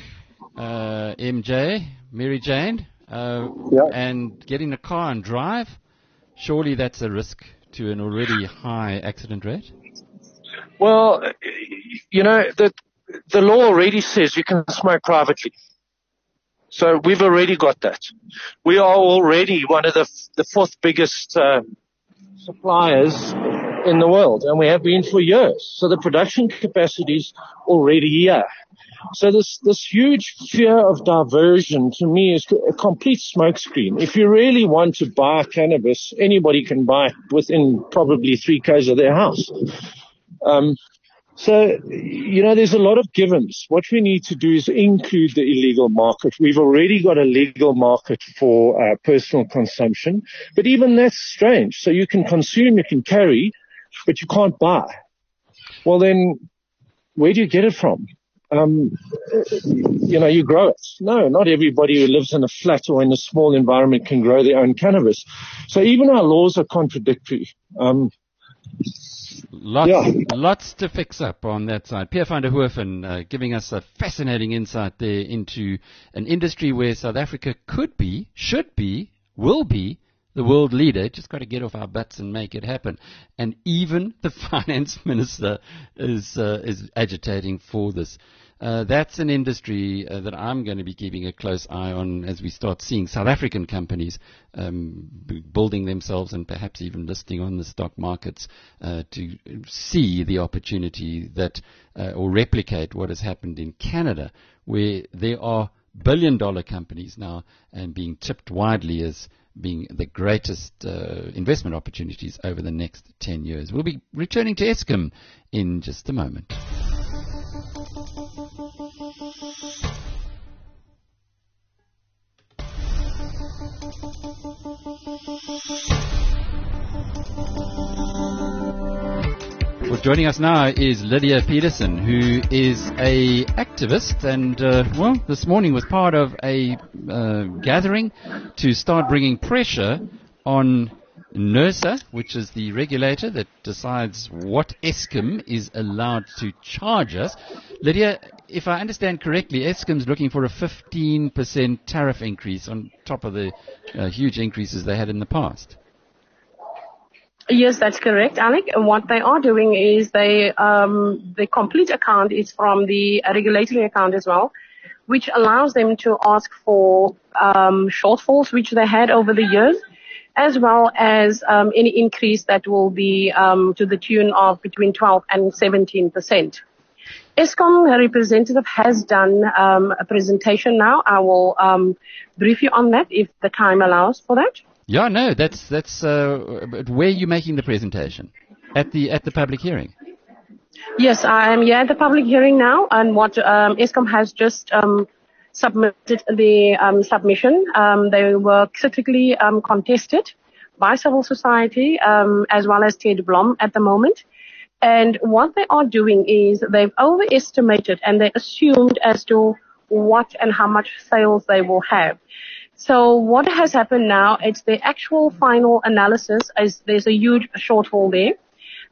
uh, MJ, Mary Jane, uh, yeah. and get in a car and drive, surely that's a risk to an already high accident rate?
Well, you know, the, the law already says you can smoke privately. So we've already got that. We are already one of the, the fourth biggest uh, suppliers in the world, and we have been for years. So the production capacity is already here. So this, this huge fear of diversion to me is a complete smokescreen. If you really want to buy cannabis, anybody can buy it within probably three k's of their house. Um, so, you know, there's a lot of givens. What we need to do is include the illegal market. We've already got a legal market for uh, personal consumption, but even that's strange. So you can consume, you can carry, but you can't buy. Well, then where do you get it from? Um, you know, you grow it. No, not everybody who lives in a flat or in a small environment can grow their own cannabis. So even our laws are contradictory. Um,
Lots, yeah. lots to fix up on that side. Pierre van der Hoven uh, giving us a fascinating insight there into an industry where South Africa could be, should be, will be the world leader. Just got to get off our butts and make it happen. And even the finance minister is uh, is agitating for this. Uh, that's an industry uh, that I'm going to be keeping a close eye on as we start seeing South African companies um, building themselves and perhaps even listing on the stock markets uh, to see the opportunity that uh, or replicate what has happened in Canada, where there are billion dollar companies now and being tipped widely as being the greatest uh, investment opportunities over the next 10 years. We'll be returning to Eskom in just a moment. Well, joining us now is Lydia Petersen, who is a activist, and uh, well, this morning was part of a uh, gathering to start bringing pressure on NERSA, which is the regulator that decides what Eskom is allowed to charge us. Lydia, if I understand correctly, Eskom's looking for a 15% tariff increase on top of the uh, huge increases they had in the past.
Yes, that's correct, Alec. And what they are doing is they, um, the complete account is from the regulating account as well. which allows them to ask for um, shortfalls which they had over the years, as well as um, any increase that will be um, to the tune of between 12 and 17 percent. Eskom representative has done um, a presentation now. I will um, brief you on that if the time allows for that.
Yeah, no, that's that's uh, where are you making the presentation at the at the public hearing.
Yes, I am here at the public hearing now, and what um, Eskom has just um, submitted the um, submission. Um, they were critically um, contested by civil society um, as well as Ted Blom at the moment. And what they are doing is they've overestimated and they assumed as to what and how much sales they will have. So what has happened now, it's the actual final analysis is there's a huge shortfall there.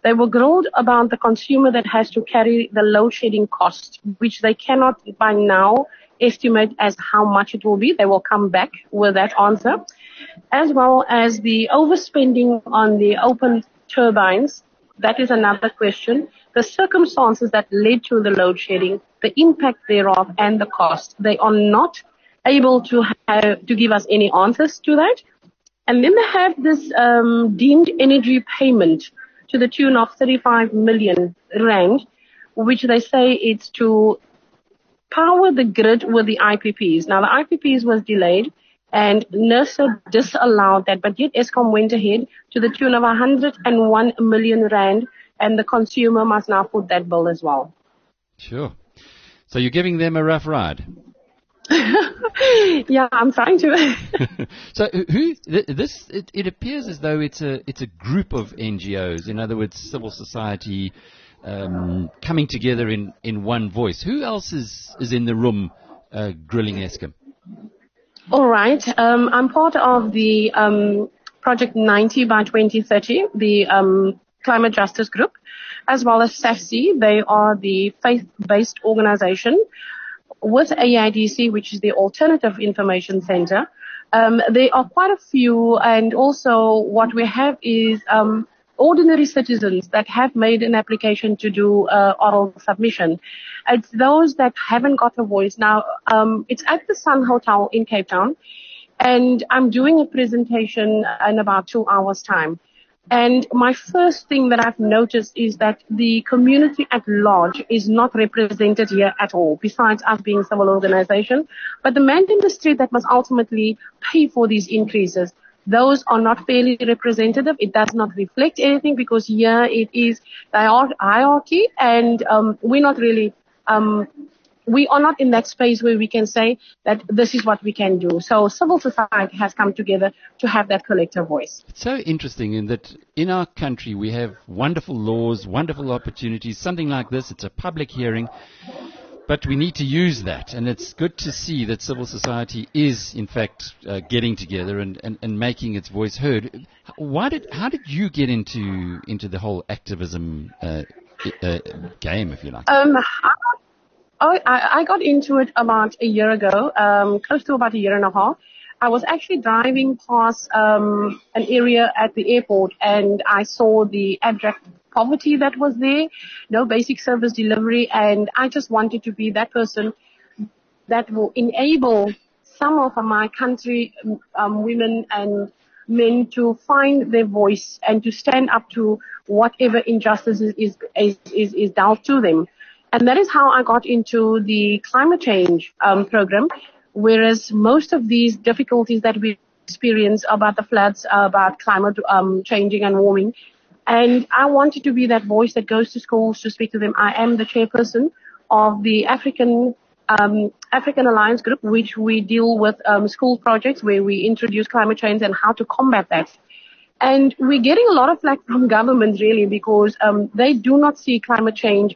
They were grilled about the consumer that has to carry the load shedding cost, which they cannot by now estimate as how much it will be. They will come back with that answer, as well as the overspending on the open turbines. That is another question. The circumstances that led to the load shedding, the impact thereof, and the cost. They are not able to have, to give us any answers to that. And then they have this um, deemed energy payment to the tune of 35 million rand, which they say it's to power the grid with the IPPs. Now the IPPs was delayed and NERSA disallowed that, but yet Eskom went ahead to the tune of 101 million rand and the consumer must now put that bill as well.
Sure. So you're giving them a rough ride.
yeah, I'm trying to.
so who this? It, it, appears as though it's a it's a group of NGOs. In other words, civil society um, coming together in, in one voice. Who else is is in the room uh, grilling Eskom?
All right, um, I'm part of the um, Project 90 by 2030, the um, climate justice group, as well as SAFC. They are the faith-based organization with AIDC, which is the Alternative Information Center, um, there are quite a few, and also what we have is um, ordinary citizens that have made an application to do uh, oral submission. It's those that haven't got a voice. Now, um, it's at the Sun Hotel in Cape Town, and I'm doing a presentation in about two hours' time. And my first thing that I've noticed is that the community at large is not represented here at all, besides us being a civil organization. But the man industry that must ultimately pay for these increases, those are not fairly representative. It does not reflect anything because here it is hierarchy and um, we're not really um, we are not in that space where we can say that this is what we can do. So civil society has come together to have that collective voice.
It's so interesting in that in our country we have wonderful laws, wonderful opportunities, something like this. It's a public hearing. But we need to use that, and it's good to see that civil society is, in fact, uh, getting together and, and, and making its voice heard. Why did, how did you get into into the whole activism uh, uh, game, if you like?
Um, I, I got into it about a year ago, um, close to about a year and a half. I was actually driving past um, an area at the airport and I saw the abject poverty that was there, no basic service delivery, and I just wanted to be that person that will enable some of my country um, women and men to find their voice and to stand up to whatever injustices is, is, is, is dealt to them. And that is how I got into the climate change um, program, whereas most of these difficulties that we experience about the floods, about climate um, changing and warming, and I wanted to be that voice that goes to schools to speak to them. I am the chairperson of the African um, African Alliance Group, which we deal with um, school projects where we introduce climate change and how to combat that. And we're getting a lot of flack from government really because um, they do not see climate change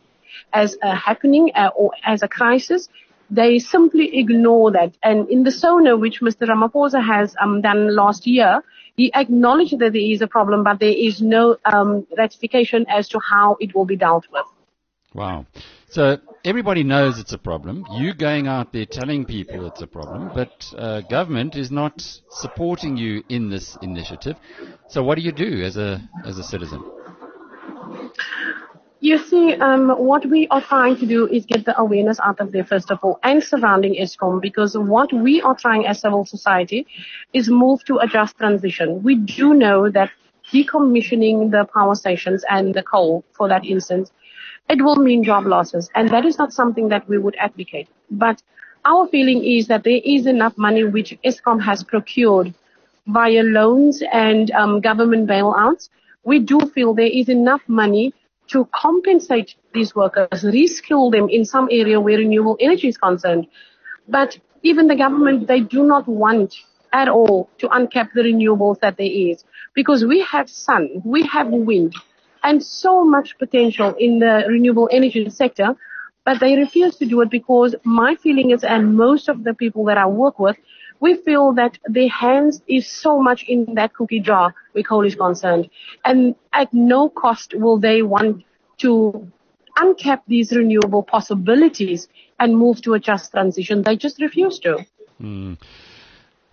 as a happening uh, or as a crisis. They simply ignore that. And in the SONA, which Mr. Ramaphosa has um, done last year, he acknowledged that there is a problem, but there is no um, ratification as to how it will be dealt with.
Wow. So everybody knows it's a problem. You going out there telling people it's a problem, but uh, government is not supporting you in this initiative. So what do you do as a as a citizen?
You see, um, what we are trying to do is get the awareness out of there, first of all, and surrounding Eskom, because what we are trying as civil society is move to a just transition. We do know that decommissioning the power stations and the coal, for that instance, it will mean job losses, and that is not something that we would advocate. But our feeling is that there is enough money which Eskom has procured via loans and um, government bailouts. We do feel there is enough money to compensate these workers, reskill them in some area where renewable energy is concerned. But even the government, they do not want at all to uncap the renewables that there is because we have sun, we have wind and so much potential in the renewable energy sector, but they refuse to do it because my feeling is, and most of the people that I work with, we feel that their hands is so much in that cookie jar where coal is concerned. And at no cost will they want to uncap these renewable possibilities and move to a just transition. They just refuse to.
Mm.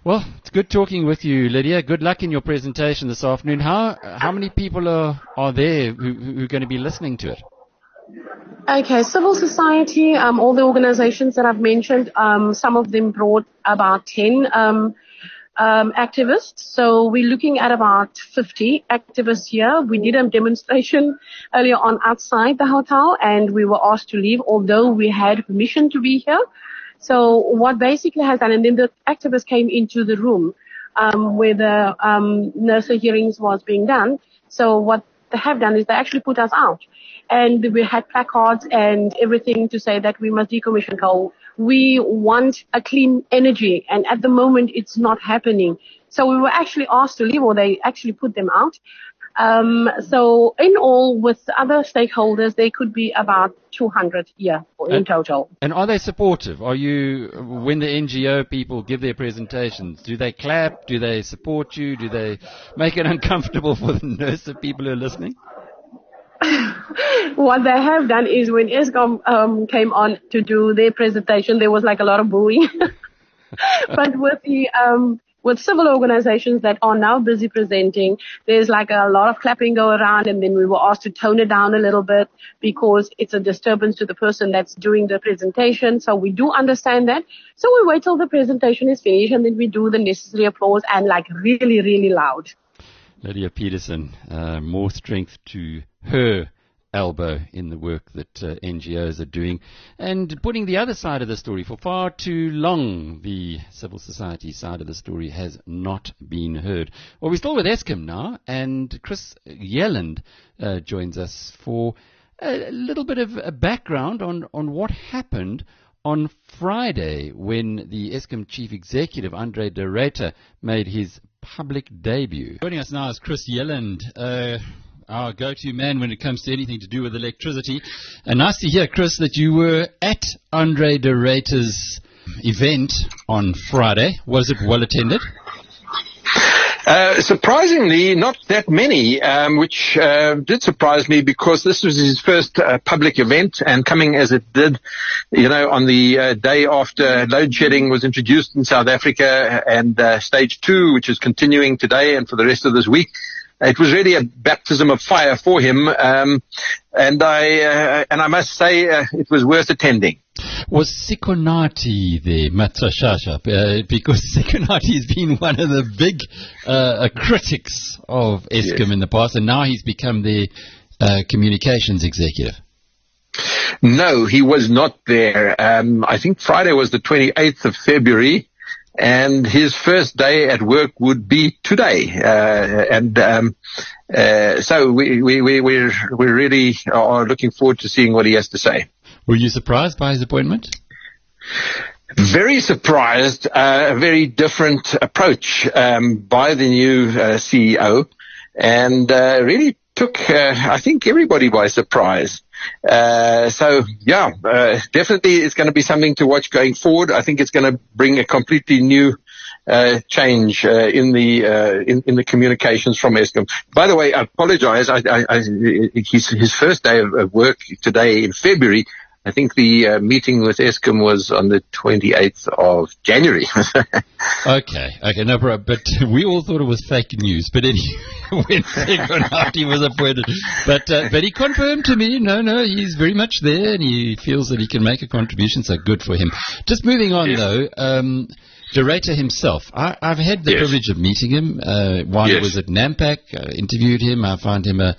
Well, it's good talking with you, Lydia. Good luck in your presentation this afternoon. How how many people are, are there who, who are going to be listening to it?
Okay, civil society, um, all the organizations that I've mentioned, um, some of them brought about 10 um, um, activists. So we're looking at about 50 activists here. We did a demonstration earlier on outside the hotel and we were asked to leave, although we had permission to be here. So what basically has done, and then the activists came into the room um, where the um, hearings was being done. So what they have done is they actually put us out and we had placards and everything to say that we must decommission coal. We want a clean energy and at the moment it's not happening. So we were actually asked to leave or they actually put them out. Um, so in all, with other stakeholders, there could be about 200 yeah in
and,
total.
And are they supportive? Are you when the NGO people give their presentations? Do they clap? Do they support you? Do they make it uncomfortable for the NERSA people who are listening?
what they have done is when Eskom um, came on to do their presentation, there was like a lot of booing. but with the um, with civil organizations that are now busy presenting, there's like a lot of clapping go around and then we were asked to tone it down a little bit because it's a disturbance to the person that's doing the presentation. So we do understand that. So we wait till the presentation is finished and then we do the necessary applause and like really, really loud.
Lydia Petersen, uh, more strength to her elbow in the work that uh, NGOs are doing and putting the other side of the story. For far too long, the civil society side of the story has not been heard. Well, we're still with Eskom now, and Chris Yelland uh, joins us for a little bit of a background on, on what happened on Friday when the Eskom chief executive, Andre de Ruyter, made his public debut. Joining us now is Chris Yelland. Uh, our go-to man when it comes to anything to do with electricity. And nice to hear, Chris, that you were at Andre de Ruyter's event on Friday. Was it well attended?
Uh, surprisingly, not that many, um, which uh, did surprise me because this was his first uh, public event, and coming as it did, you know, on the uh, day after load shedding was introduced in South Africa, and uh, stage two, which is continuing today and for the rest of this week, it was really a baptism of fire for him, um, and I uh, and I must say uh, it was worth attending.
Was Sikonathi the Mantshantsha? Uh, because Sikonathi has been one of the big uh, critics of Eskom yes. in the past, and now he's become the uh, communications executive.
No, he was not there. Um, I think Friday was the 28th of February and his first day at work would be today. Uh, and um, uh, so we, we, we, we're, we really are looking forward to seeing what he has to say.
Were you surprised by his appointment?
Very surprised. Uh, a very different approach um, by the new uh, CEO, and uh, really took, uh, I think, everybody by surprise. Uh, so yeah, uh, definitely it's going to be something to watch going forward. I think it's going to bring a completely new uh, change uh, in the uh, in, in, the communications from Eskom. By the way, I apologize. I, I, I, his, his first day of, work today in February. I think the uh, meeting with Eskom was on the 28th of January.
okay, okay, no problem. But we all thought it was fake news. But anyway, when was appointed, but uh, but he confirmed to me, no, no, he's very much there, and he feels that he can make a contribution. So good for him. Just moving on though. Um, De Ruyter himself, I, have had the yes. privilege of meeting him uh, while yes. he was at Nampak. I interviewed him. I found him a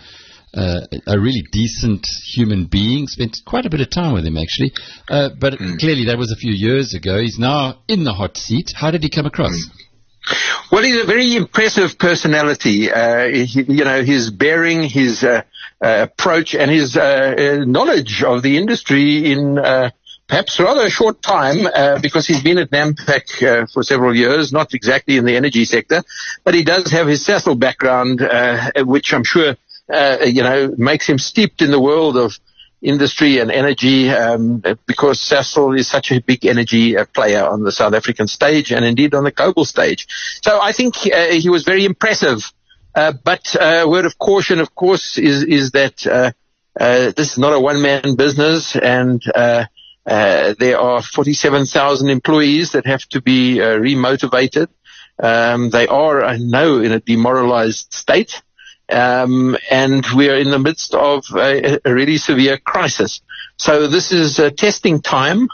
uh, a really decent human being. Spent quite a bit of time with him, actually. Uh, but mm. clearly, that was a few years ago. He's now in the hot seat. How did he come across? Mm.
Well, he's a very impressive personality. Uh, he, you know, his bearing, his uh, uh, approach, and his uh, knowledge of the industry in perhaps rather a short time uh, because he's been at Nampak uh, for several years, not exactly in the energy sector, but he does have his Sasol background, uh, which I'm sure uh, you know, makes him steeped in the world of industry and energy um, because Sasol is such a big energy uh, player on the South African stage and indeed on the global stage. So I think uh, he was very impressive. Uh, but uh, word of caution, of course, is is that uh, this is not a one-man business, and there are 47,000 employees that have to be remotivated. Um, they are, I know, in a demoralized state. Um, and we are in the midst of a, a, really severe crisis. So this is a testing time,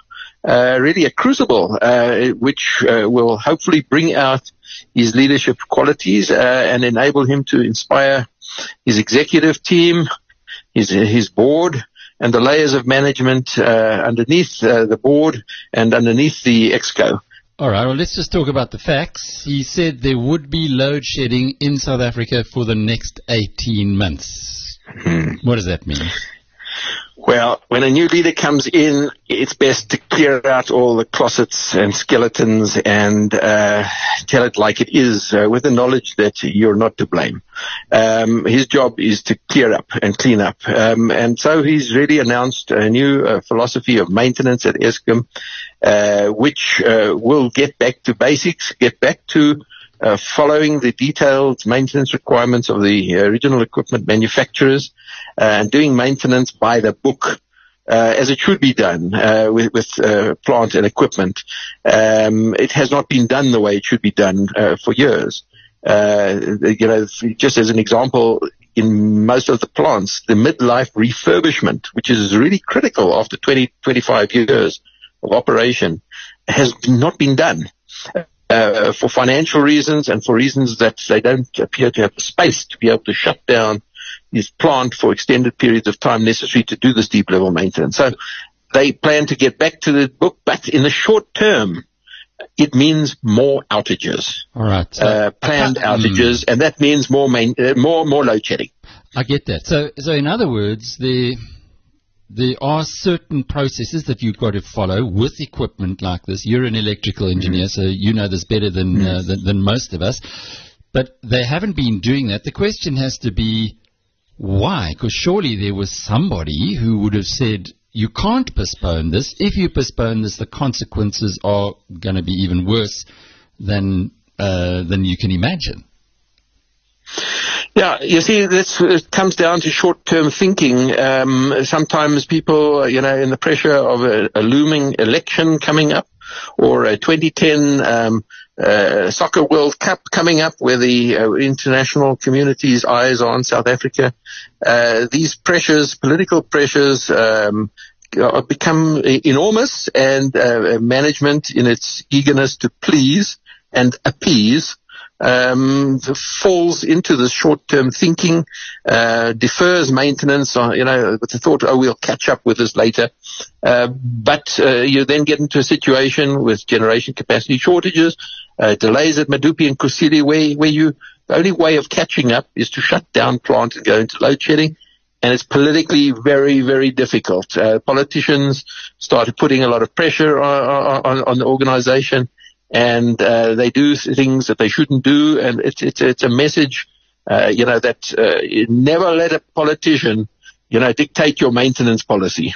uh, really a crucible, uh, which uh, will hopefully bring out his leadership qualities uh, and enable him to inspire his executive team, his his board, and the layers of management uh, underneath uh, the board and underneath the exco.
All right, well, let's just talk about the facts. He said there would be load shedding in South Africa for the next 18 months. Hmm. What does that mean?
Well, when a new leader comes in, it's best to clear out all the closets and skeletons and uh, tell it like it is, uh, with the knowledge that you're not to blame. Um, his job is to clear up and clean up, um, and so he's really announced a new uh, philosophy of maintenance at Eskom, which uh, will get back to basics, get back to uh, following the detailed maintenance requirements of the original equipment manufacturers uh, and doing maintenance by the book. Uh, as it should be done uh, with, with uh, plant and equipment. Um, it has not been done the way it should be done uh, for years. you know, just as an example, in most of the plants, the midlife refurbishment, which is really critical after 20, 25 years operation, has not been done uh, for financial reasons and for reasons that they don't appear to have the space to be able to shut down this plant for extended periods of time necessary to do this deep level maintenance. So they plan to get back to the book, but in the short term, it means more outages.
All right.
So uh, planned outages, and that means more main, uh, more more load shedding.
I get that. So, so in other words, the there are certain processes that you've got to follow with equipment like this. You're an electrical engineer, mm-hmm. so you know this better than, mm-hmm. uh, than, than most of us. But they haven't been doing that. The question has to be why? Because surely there was somebody who would have said, you can't postpone this. If you postpone this, the consequences are going to be even worse than uh, than you can imagine.
Yeah, you see, this comes down to short-term thinking. Um, sometimes people, you know, in the pressure of a, a looming election coming up, or a 2010 um, uh, soccer World Cup coming up, where the uh, international community's eyes are on South Africa. Uh, these pressures, political pressures, um, become enormous, and uh, management, in its eagerness to please and appease, um, falls into this short-term thinking, uh, defers maintenance, uh, you know, with the thought, oh, we'll catch up with this later. Uh, but uh, you then get into a situation with generation capacity shortages, uh, delays at Medupi and Kusile, where, where you the only way of catching up is to shut down plant and go into load shedding. And it's politically very, very difficult. Uh, politicians started putting a lot of pressure on, on, on the organization and uh, they do things that they shouldn't do, and it's it's it's a message, uh, you know, that uh, never let a politician, you know, dictate your maintenance policy.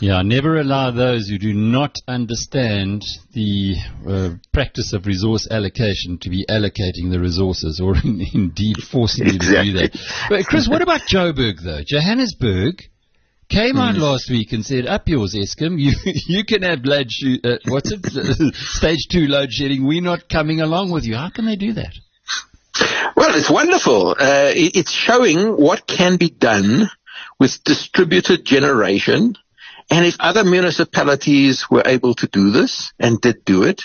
Yeah, never allow those who do not understand the uh, practice of resource allocation to be allocating the resources or indeed forcing you exactly. to do that. But Chris, what about Joburg though? Johannesburg came out last week and said, "Up yours, Eskom. You you can have load sh- uh, what's it? Stage two load shedding. We're not coming along with you. How can they do that?"
Well, it's wonderful. Uh, it, it's showing what can be done with distributed generation. And if other municipalities were able to do this and did do it,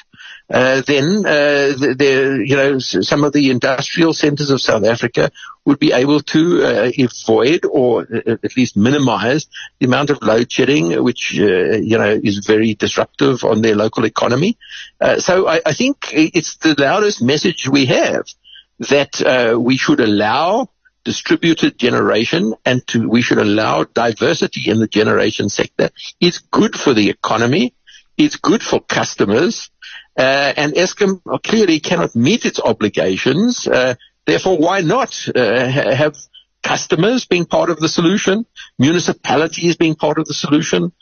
uh, then uh, the, you know some of the industrial centres of South Africa would be able to uh, avoid or uh, at least minimise the amount of load shedding, which uh, you know is very disruptive on their local economy. Uh, so I, I, think it's the loudest message we have that we should allow distributed generation and to, we should allow diversity in the generation sector. It's good for the economy. It's good for customers. Uh, and Eskom clearly cannot meet its obligations. Uh, therefore, why not uh, have customers being part of the solution, municipalities being part of the solution?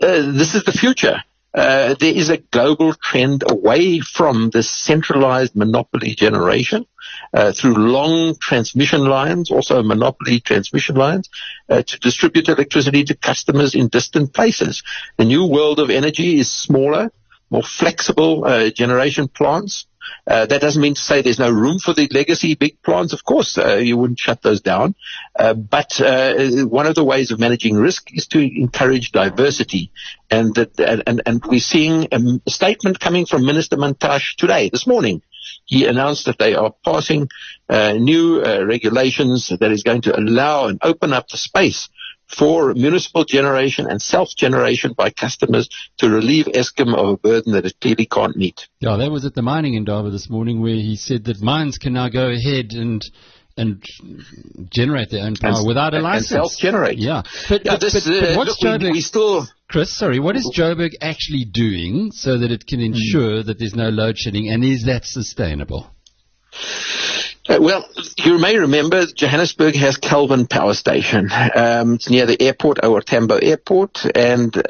Uh, this is the future. Uh, there is a global trend away from the centralized monopoly generation uh, through long transmission lines, also monopoly transmission lines, to distribute electricity to customers in distant places. The new world of energy is smaller, more flexible uh, generation plants. Uh, that doesn't mean to say there's no room for the legacy big plants. Of course, uh, you wouldn't shut those down. Uh, but uh, one of the ways of managing risk is to encourage diversity. And, that, and, and we're seeing a statement coming from Minister Mantashe today, this morning. He announced that they are passing uh, new uh, regulations that is going to allow and open up the space for municipal generation and self-generation by customers to relieve Eskom of a burden that it clearly can't meet.
Yeah, that was at the mining Indaba this morning where he said that mines can now go ahead and and generate their own power
and,
without a license.
self-generate.
Yeah. But,
yeah,
but,
this,
but, but
uh,
what's
look,
Joburg,
we, we still...
Chris, sorry, what is Joburg actually doing so that it can ensure mm. that there's no load shedding and is that sustainable?
Uh, well, you may remember Johannesburg has Kelvin Power Station. Um, it's near the airport, OR Tambo Airport, and uh,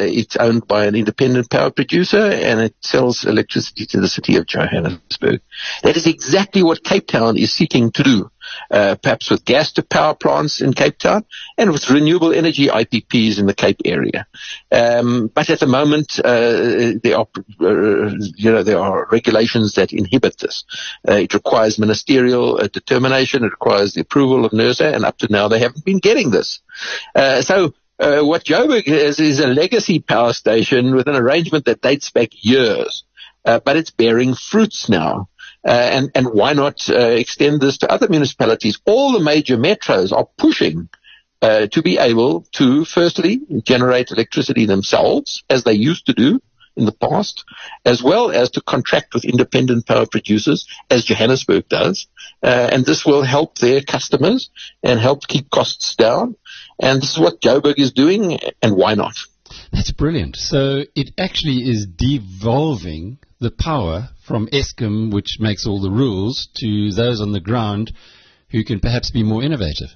it's owned by an independent power producer, and it sells electricity to the city of Johannesburg. That is exactly what Cape Town is seeking to do uh, perhaps with gas to power plants in Cape Town and with renewable energy IPPs in the Cape area. Um, but at the moment, uh, there are, uh, you know, there are regulations that inhibit this. Uh, it requires ministerial uh, determination. It requires the approval of NERSA, and up to now they haven't been getting this. Uh, so uh, what Joburg is is a legacy power station with an arrangement that dates back years, uh, but it's bearing fruits now. Uh, and, and why not uh, extend this to other municipalities? All the major metros are pushing uh, to be able to, firstly, generate electricity themselves, as they used to do in the past, as well as to contract with independent power producers, as Johannesburg does. Uh, and this will help their customers and help keep costs down. And this is what Joburg is doing, and why not?
That's brilliant. So it actually is devolving the power from Eskom, which makes all the rules, to those on the ground who can perhaps be more innovative.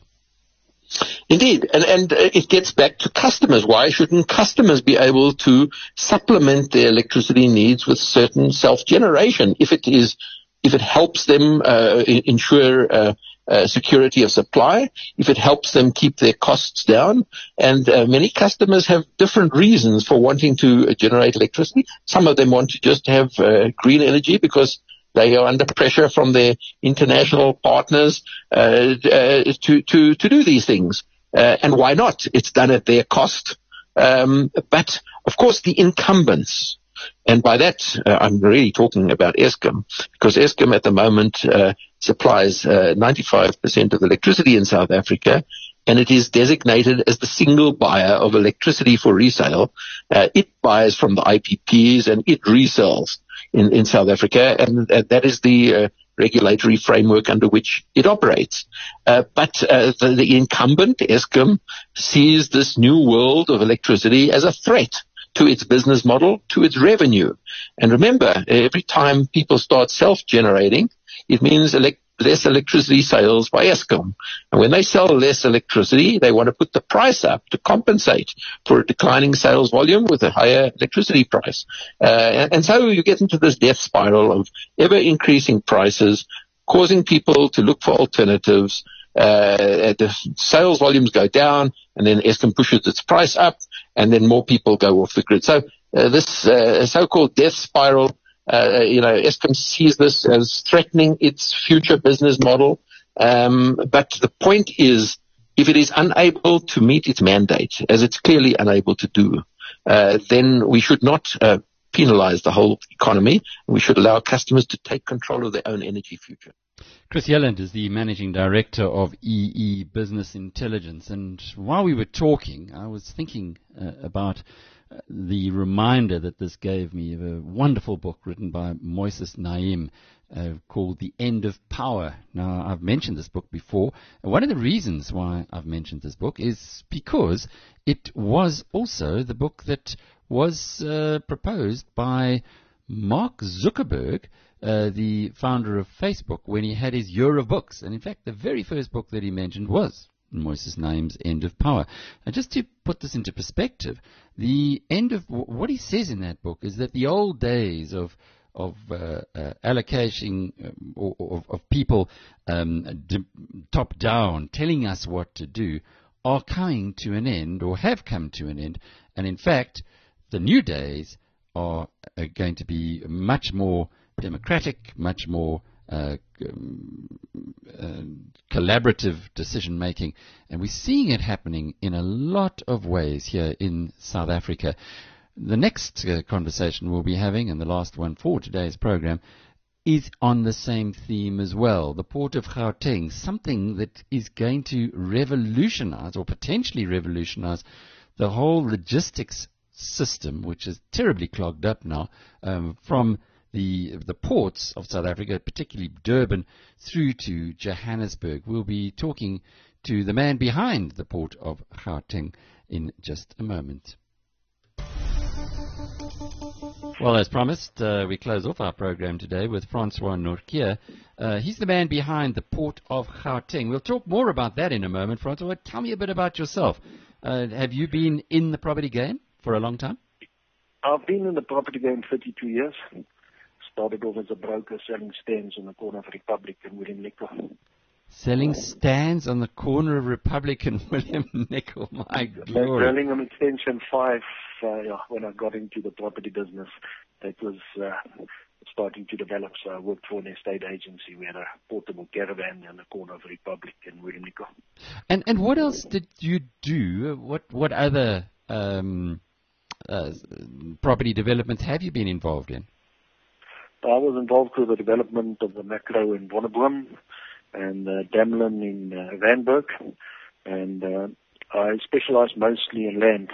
Indeed, and, and it gets back to customers. Why shouldn't customers be able to supplement their electricity needs with certain self-generation if it is, if it helps them uh, ensure uh, uh, security of supply, if it helps them keep their costs down. And uh, many customers have different reasons for wanting to generate electricity. Some of them want to just have uh, green energy because they are under pressure from their international partners uh, uh, to, to, to do these things. and why not? It's done at their cost. Um, but of course, the incumbents, and by that, uh, I'm really talking about Eskom, because Eskom at the moment uh, supplies uh, 95% of electricity in South Africa, and it is designated as the single buyer of electricity for resale. Uh, it buys from the IPPs and it resells in, in South Africa, and that is the uh, regulatory framework under which it operates. Uh, but uh, the, the, incumbent, Eskom, sees this new world of electricity as a threat to its business model, to its revenue. And remember, every time people start self-generating, it means elect- less electricity sales by Eskom. And when they sell less electricity, they want to put the price up to compensate for a declining sales volume with a higher electricity price. Uh, and, and so you get into this death spiral of ever increasing prices, causing people to look for alternatives, uh, the sales volumes go down, and then Eskom pushes its price up, and then more people go off the grid. So uh, this uh, so-called death spiral, uh, you know, Eskom sees this as threatening its future business model. Um, but the point is, if it is unable to meet its mandate, as it's clearly unable to do, uh, then we should not uh, penalize the whole economy. We should allow customers to take control of their own energy future.
Chris Yelland is the managing director of EE Business Intelligence. And while we were talking, I was thinking uh, about uh, the reminder that this gave me of a wonderful book written by Moises Naim uh, called The End of Power. Now, I've mentioned this book before. One of the reasons why I've mentioned this book is because it was also the book that was uh, proposed by Mark Zuckerberg, uh, the founder of Facebook, when he had his year of books. And in fact, the very first book that he mentioned was Moises Naim's End of Power. And just to put this into perspective, the end of what he says in that book is that the old days of of uh, uh, allocation um, of, of, people um, d- top down telling us what to do are coming to an end or have come to an end. And in fact, the new days are, are going to be much more democratic, much more uh, um, uh, collaborative decision making, and we're seeing it happening in a lot of ways here in South Africa. The next uh, conversation we'll be having, and the last one for today's program, is on the same theme as well. The port of Gauteng, something that is going to revolutionize or potentially revolutionize the whole logistics system, which is terribly clogged up now, um, from the the ports of South Africa, particularly Durban, through to Johannesburg. We'll be talking to the man behind the port of Gauteng in just a moment. Well, as promised, uh, we close off our program today with Francois Nortje. Uh, he's the man behind the port of Gauteng. We'll talk more about that in a moment. Francois, tell me a bit about yourself. Uh, have you been in the property game for a long time?
I've been in the property game 32 years. Started off as a broker selling stands on the corner of Republic and William Nicol.
Selling stands on the corner of Republic and William Nicol. My glory.
Hurlingham Extension 5, uh, yeah, when I got into the property business, that was uh, starting to develop. So I worked for an estate agency. We had a portable caravan on the corner of Republic and William Nicol.
And, and what else did you do? What, what other um, uh, property developments have you been involved in?
I was involved with the development of the Makro in Wonderboom and uh, Damelin in uh, Randburg. And uh, I specialized mostly in land.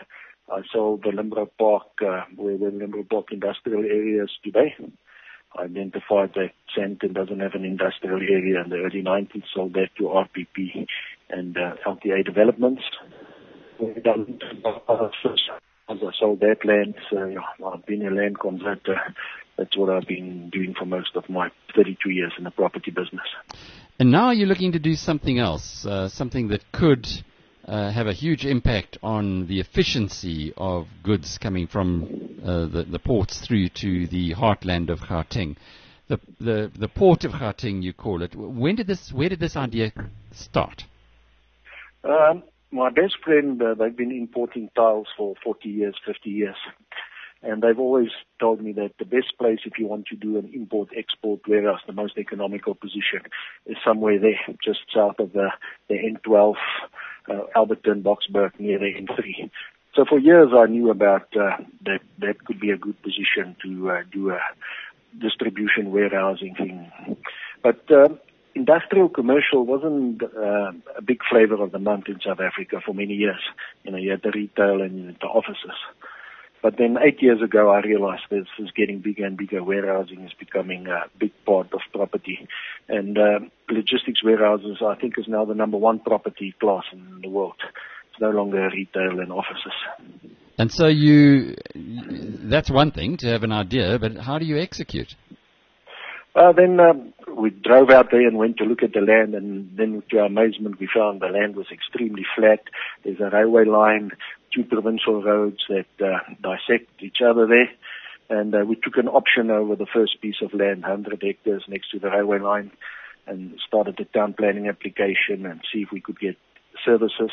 I sold the Limbro Park, uh, where the Limbro Park industrial area is today. I identified that Sandton doesn't have an industrial area in the early 90s, sold that to RPP and uh, LTA Developments. I sold that land, so yeah, I've been a land converter. That's what I've been doing for most of my 32 years in the property business.
And now you're looking to do something else, uh, something that could uh, have a huge impact on the efficiency of goods coming from uh, the, the, ports through to the heartland of Gauteng. The, the, the port of Gauteng, you call it. When did this, where did this idea start?
Um, my best friend, uh, they've been importing tiles for 40 years, 50 years. And they've always told me that the best place if you want to do an import-export warehouse, the most economical position, is somewhere there, just south of the, the N12, uh, Alberton, Boksburg, near the N3. So for years I knew about uh, that that could be a good position to uh, do a distribution warehousing thing. But um, industrial commercial wasn't uh, a big flavor of the month in South Africa for many years. You know, you had the retail and you had the offices. But then eight years ago, I realized this is getting bigger and bigger. Warehousing is becoming a big part of property. And uh, logistics warehouses, I think, is now the number one property class in the world. It's no longer retail and offices.
And so you, that's one thing to have an idea, but how do you execute?
Uh, then um, we drove out there and went to look at the land, and then to our amazement, we found the land was extremely flat. There's a railway line, two provincial roads that uh, dissect each other there, and uh, we took an option over the first piece of land, 100 hectares next to the railway line. and started the town planning application and see if we could get services.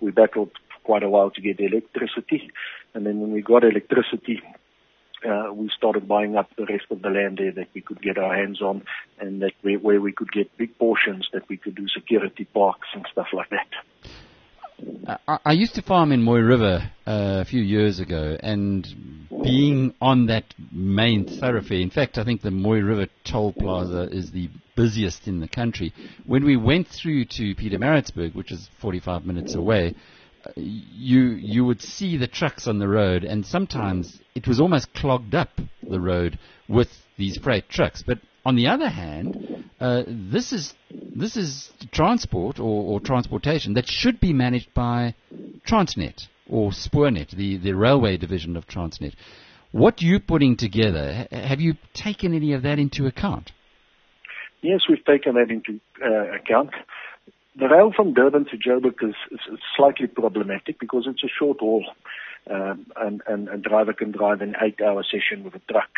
We battled quite a while to get electricity, and then when we got electricity, uh, we started buying up the rest of the land there that we could get our hands on, and that we, where we could get big portions that we could do security parks and stuff like that.
I, I used to farm in Mooi River uh, a few years ago, and being on that main thoroughfare, in fact, I think the Mooi River Toll Plaza is the busiest in the country. When we went through to Pietermaritzburg, which is 45 minutes away, you you would see the trucks on the road, and sometimes it was almost clogged up the road with these freight trucks. But on the other hand, uh, this is this is transport or, or, transportation that should be managed by Transnet or Spoornet, the, the railway division of Transnet. What you putting together, have you taken any of that into account?
Yes, we've taken that into uh, account. The rail from Durban to Joburg is, is, is slightly problematic because it's a short haul. Um, and, and a driver can drive an eight-hour session with a truck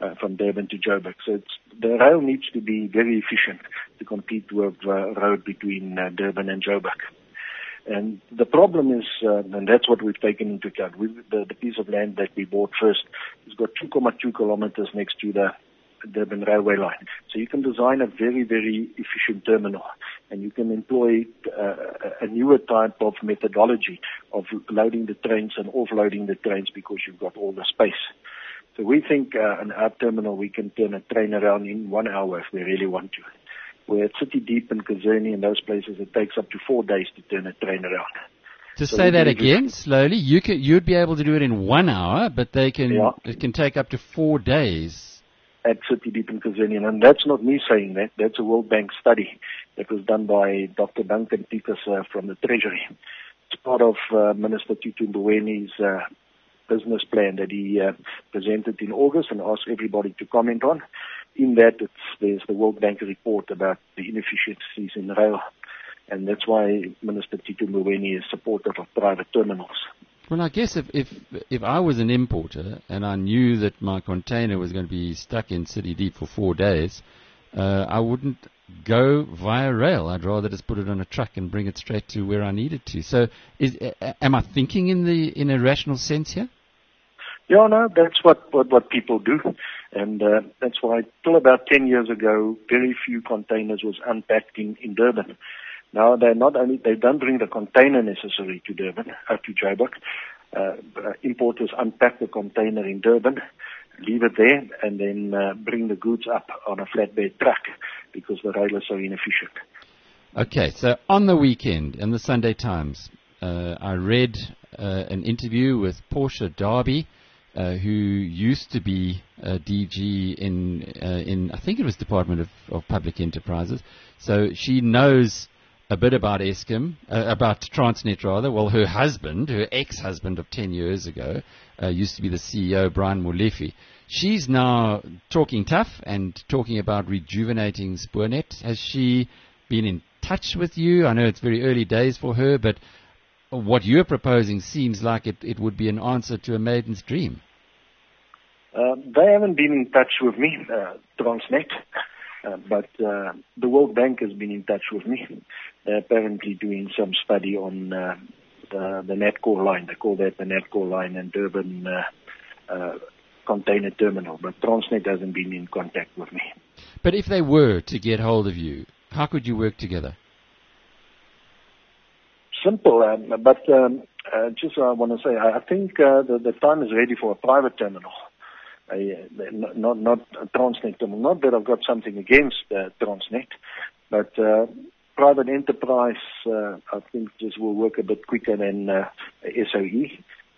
uh, from Durban to Joburg. So the rail needs to be very efficient to compete with uh, road between uh, Durban and Joburg. And the problem is, uh, and that's what we've taken into account. We, the, the piece of land that we bought first has got 2.2 kilometers next to the Durban railway line. So you can design a very, very efficient terminal and you can employ uh, a newer type of methodology of loading the trains and offloading the trains because you've got all the space. So we think uh, in our terminal we can turn a train around in one hour if we really want to. Where at City Deep and Kazerne and those places it takes up to four days to turn a train around.
To so say that again slowly, you could, you'd be able to do it in one hour, but they can yeah. it can take up to four days
at City Deep in Kazerne. And that's not me saying that. That's a World Bank study that was done by Dr. Duncan Peters uh, from the Treasury. It's part of uh, Minister Tito Mboweni's uh, business plan that he uh, presented in August and asked everybody to comment on. In that, there's the World Bank report about the inefficiencies in rail. And that's why Minister Tito Mboweni is supportive of private terminals.
Well, I guess if, if if I was an importer and I knew that my container was going to be stuck in City Deep for four days, uh, I wouldn't go via rail. I'd rather just put it on a truck and bring it straight to where I need it to. So, is, am I thinking in the in a rational sense here?
Yeah, no, that's what what, what people do, and uh, that's why till about ten years ago, very few containers was unpacked in in Durban. Now they not only they don't bring the container necessary to Durban, uh, to Joburg. Uh, uh, importers unpack the container in Durban, leave it there, and then uh, bring the goods up on a flatbed truck because the rail is so inefficient.
Okay, so on the weekend in the Sunday Times, uh, I read uh, an interview with Portia Derby, uh, who used to be a DG in in I think it was Department of, of Public Enterprises. So she knows a bit about Eskom, uh, about Transnet rather. Well, her husband, her ex-husband of 10 years ago, uh, used to be the CEO, Brian Molefe. She's now talking tough and talking about rejuvenating Spoornet. Has she been in touch with you? I know it's very early days for her, but what you're proposing seems like it, it would be an answer to a maiden's dream.
Uh, they haven't been in touch with me, uh, Transnet. Uh, but uh, the World Bank has been in touch with me. They're apparently doing some study on uh, the, the Natcor line. They call that the Natcor line and Durban uh, uh, container terminal. But Transnet hasn't been in contact with me.
But if they were to get hold of you, how could you work together?
Simple, um, but um, uh, just I want to say, I think the, the time is ready for a private terminal. Uh, not not Transnet. Not that I've got something against uh, Transnet, but uh, private enterprise, uh, I think just will work a bit quicker than uh, SOE.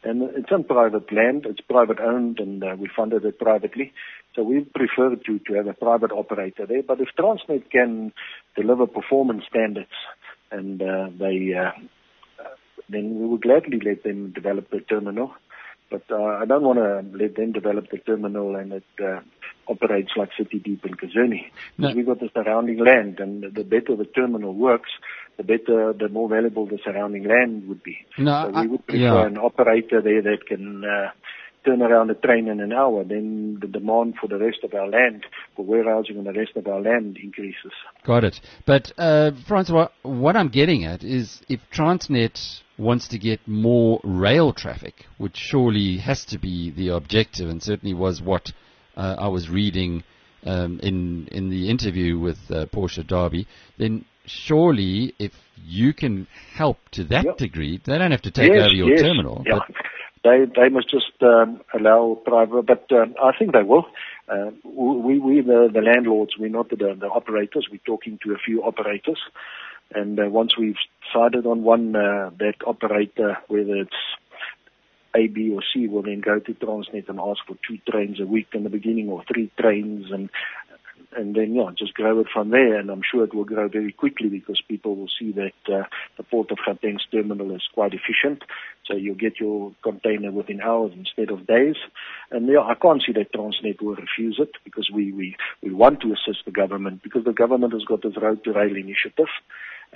And it's on private land, it's private owned, and uh, we funded it privately. So we prefer to, to have a private operator there. But if Transnet can deliver performance standards, and uh, they, uh, then we would gladly let them develop the terminal. But uh, I don't want to let them develop the terminal and it uh, operates like City Deep in Kazerne. No. We've got the surrounding land, and the better the terminal works, the better, the more valuable the surrounding land would be. No, so we would prefer yeah. an operator there that can uh, turn around a train in an hour, then the demand for the rest of our land, for warehousing on the rest of our land increases.
Got it. But, uh, Francois, what I'm getting at is if Transnet wants to get more rail traffic, which surely has to be the objective and certainly was what uh, I was reading um, in in the interview with uh, Portia Derby, then surely if you can help to that
Yep.
degree, they don't have to take
yes,
over your
yes,
terminal.
Yeah. They they must just um, allow private, but um, I think they will. Uh, we we the, the landlords, we're not the, the operators. We're talking to a few operators, and uh, once we've decided on one, uh, that operator, whether it's A, B, or C, will then go to Transnet and ask for two trains a week in the beginning, or three trains, and and then yeah, just grow it from there. And I'm sure it will grow very quickly because people will see that uh, the Port of Gauteng's terminal is quite efficient. So you'll get your container within hours instead of days. And yeah, I can't see that Transnet will refuse it because we we we want to assist the government because the government has got this road to rail initiative.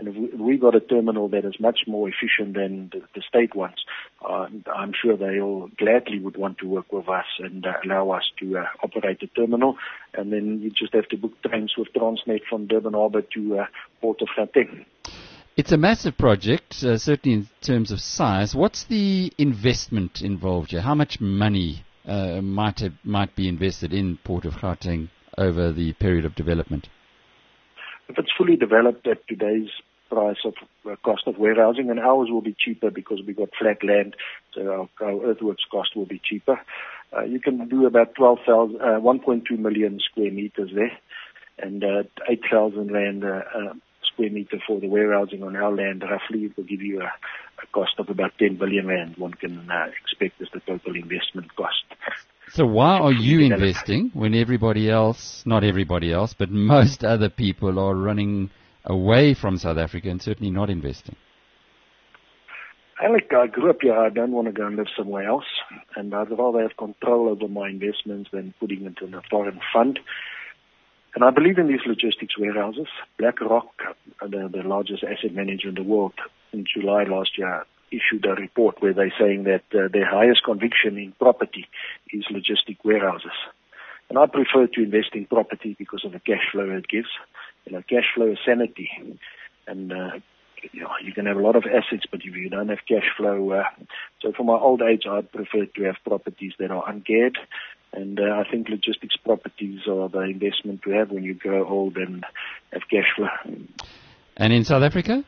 And if we, we got a terminal that is much more efficient than the, the state ones, uh, I'm sure they all gladly would want to work with us and uh, allow us to uh, operate the terminal. And then you just have to book trains with Transnet from Durban Harbour to uh, Port of Gauteng.
it's a massive project, uh, certainly in terms of size. What's the investment involved here? How much money uh, might have, might be invested in Port of Gauteng over the period of development?
If it's fully developed at today's price of uh, cost of warehousing, and ours will be cheaper because we got flat land, so our, our earthworks cost will be cheaper. Uh, you can do about 12,000, uh, 1.2 million square meters there, and uh, 8,000 rand uh, uh, square meter for the warehousing on our land. Roughly, it will give you a, a cost of about 10 billion rand. One can uh, expect as the total investment cost.
So why are you investing when everybody else, not everybody else, but most other people are running away from South Africa and certainly not investing?
Alec, I grew up here. I don't want to go and live somewhere else, and I'd rather have control over my investments than putting it in a foreign fund. And I believe in these logistics warehouses. BlackRock, uh, the, the largest asset manager in the world, in July last year issued a report where they're saying that uh, their highest conviction in property is logistic warehouses. And I prefer to invest in property because of the cash flow it gives. You know, cash flow is sanity. And uh, you, know, you can have a lot of assets, but if you don't have cash flow, uh, so for my old age, I'd prefer to have properties that are ungeared. And uh, I think logistics properties are the investment to have when you grow old and have cash flow.
And in South Africa?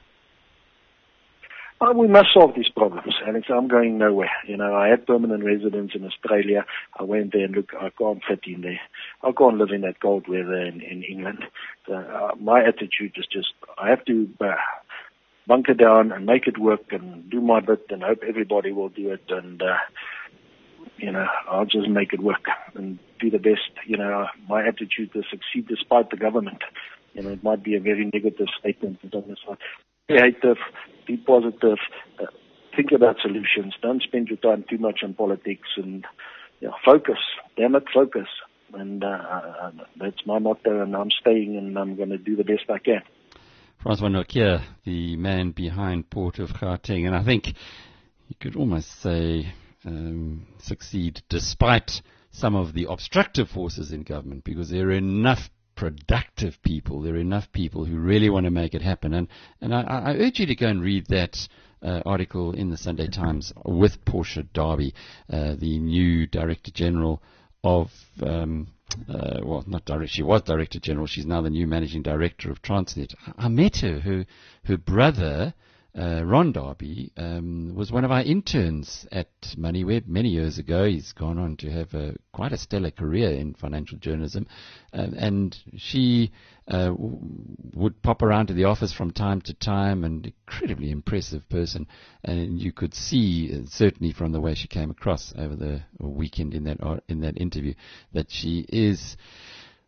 We must solve these problems, Alex. I'm going nowhere. You know, I had permanent residence in Australia. I went there and look, I can't fit in there. I can't live in that cold weather in, in England. So, uh, my attitude is just, I have to uh, bunker down and make it work and do my bit and hope everybody will do it and, uh, you know, I'll just make it work and do the best. You know, my attitude is succeed despite the government. You know, it might be a very negative statement, but on this be creative, be positive, uh, think about solutions. Don't spend your time too much on politics and know, focus. Damn it, focus. And uh, uh, that's my motto, and I'm staying, and I'm going to do the best I can.
Francois Nortje, the man behind Port of Gauteng, and I think you could almost say um, succeed despite some of the obstructive forces in government, because there are enough productive people, there are enough people who really want to make it happen. And, and I, I urge you to go and read that uh, article in the Sunday Times with Portia Derby, uh, the new Director General of, um, uh, well, not director, she was Director General, she's now the new Managing Director of Transnet. I, I met her, her, her brother, uh, Ron Derby um, was one of our interns at MoneyWeb many years ago. He's gone on to have a, quite a stellar career in financial journalism, um, and she uh, w- would pop around to the office from time to time. An incredibly impressive person, and you could see uh, certainly from the way she came across over the weekend in that ar- in that interview that she is.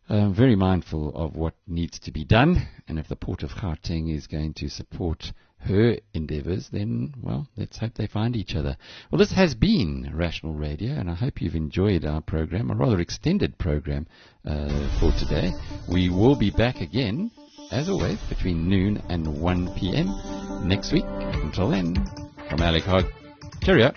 Uh, very mindful of what needs to be done, and if the Port of Gauteng is going to support her endeavours, then, well, let's hope they find each other. Well, this has been Rational Radio, and I hope you've enjoyed our program, a rather extended program uh, for today. We will be back again, as always, between noon and 1 p.m. next week. Until then, from Alec Hogg, cheerio.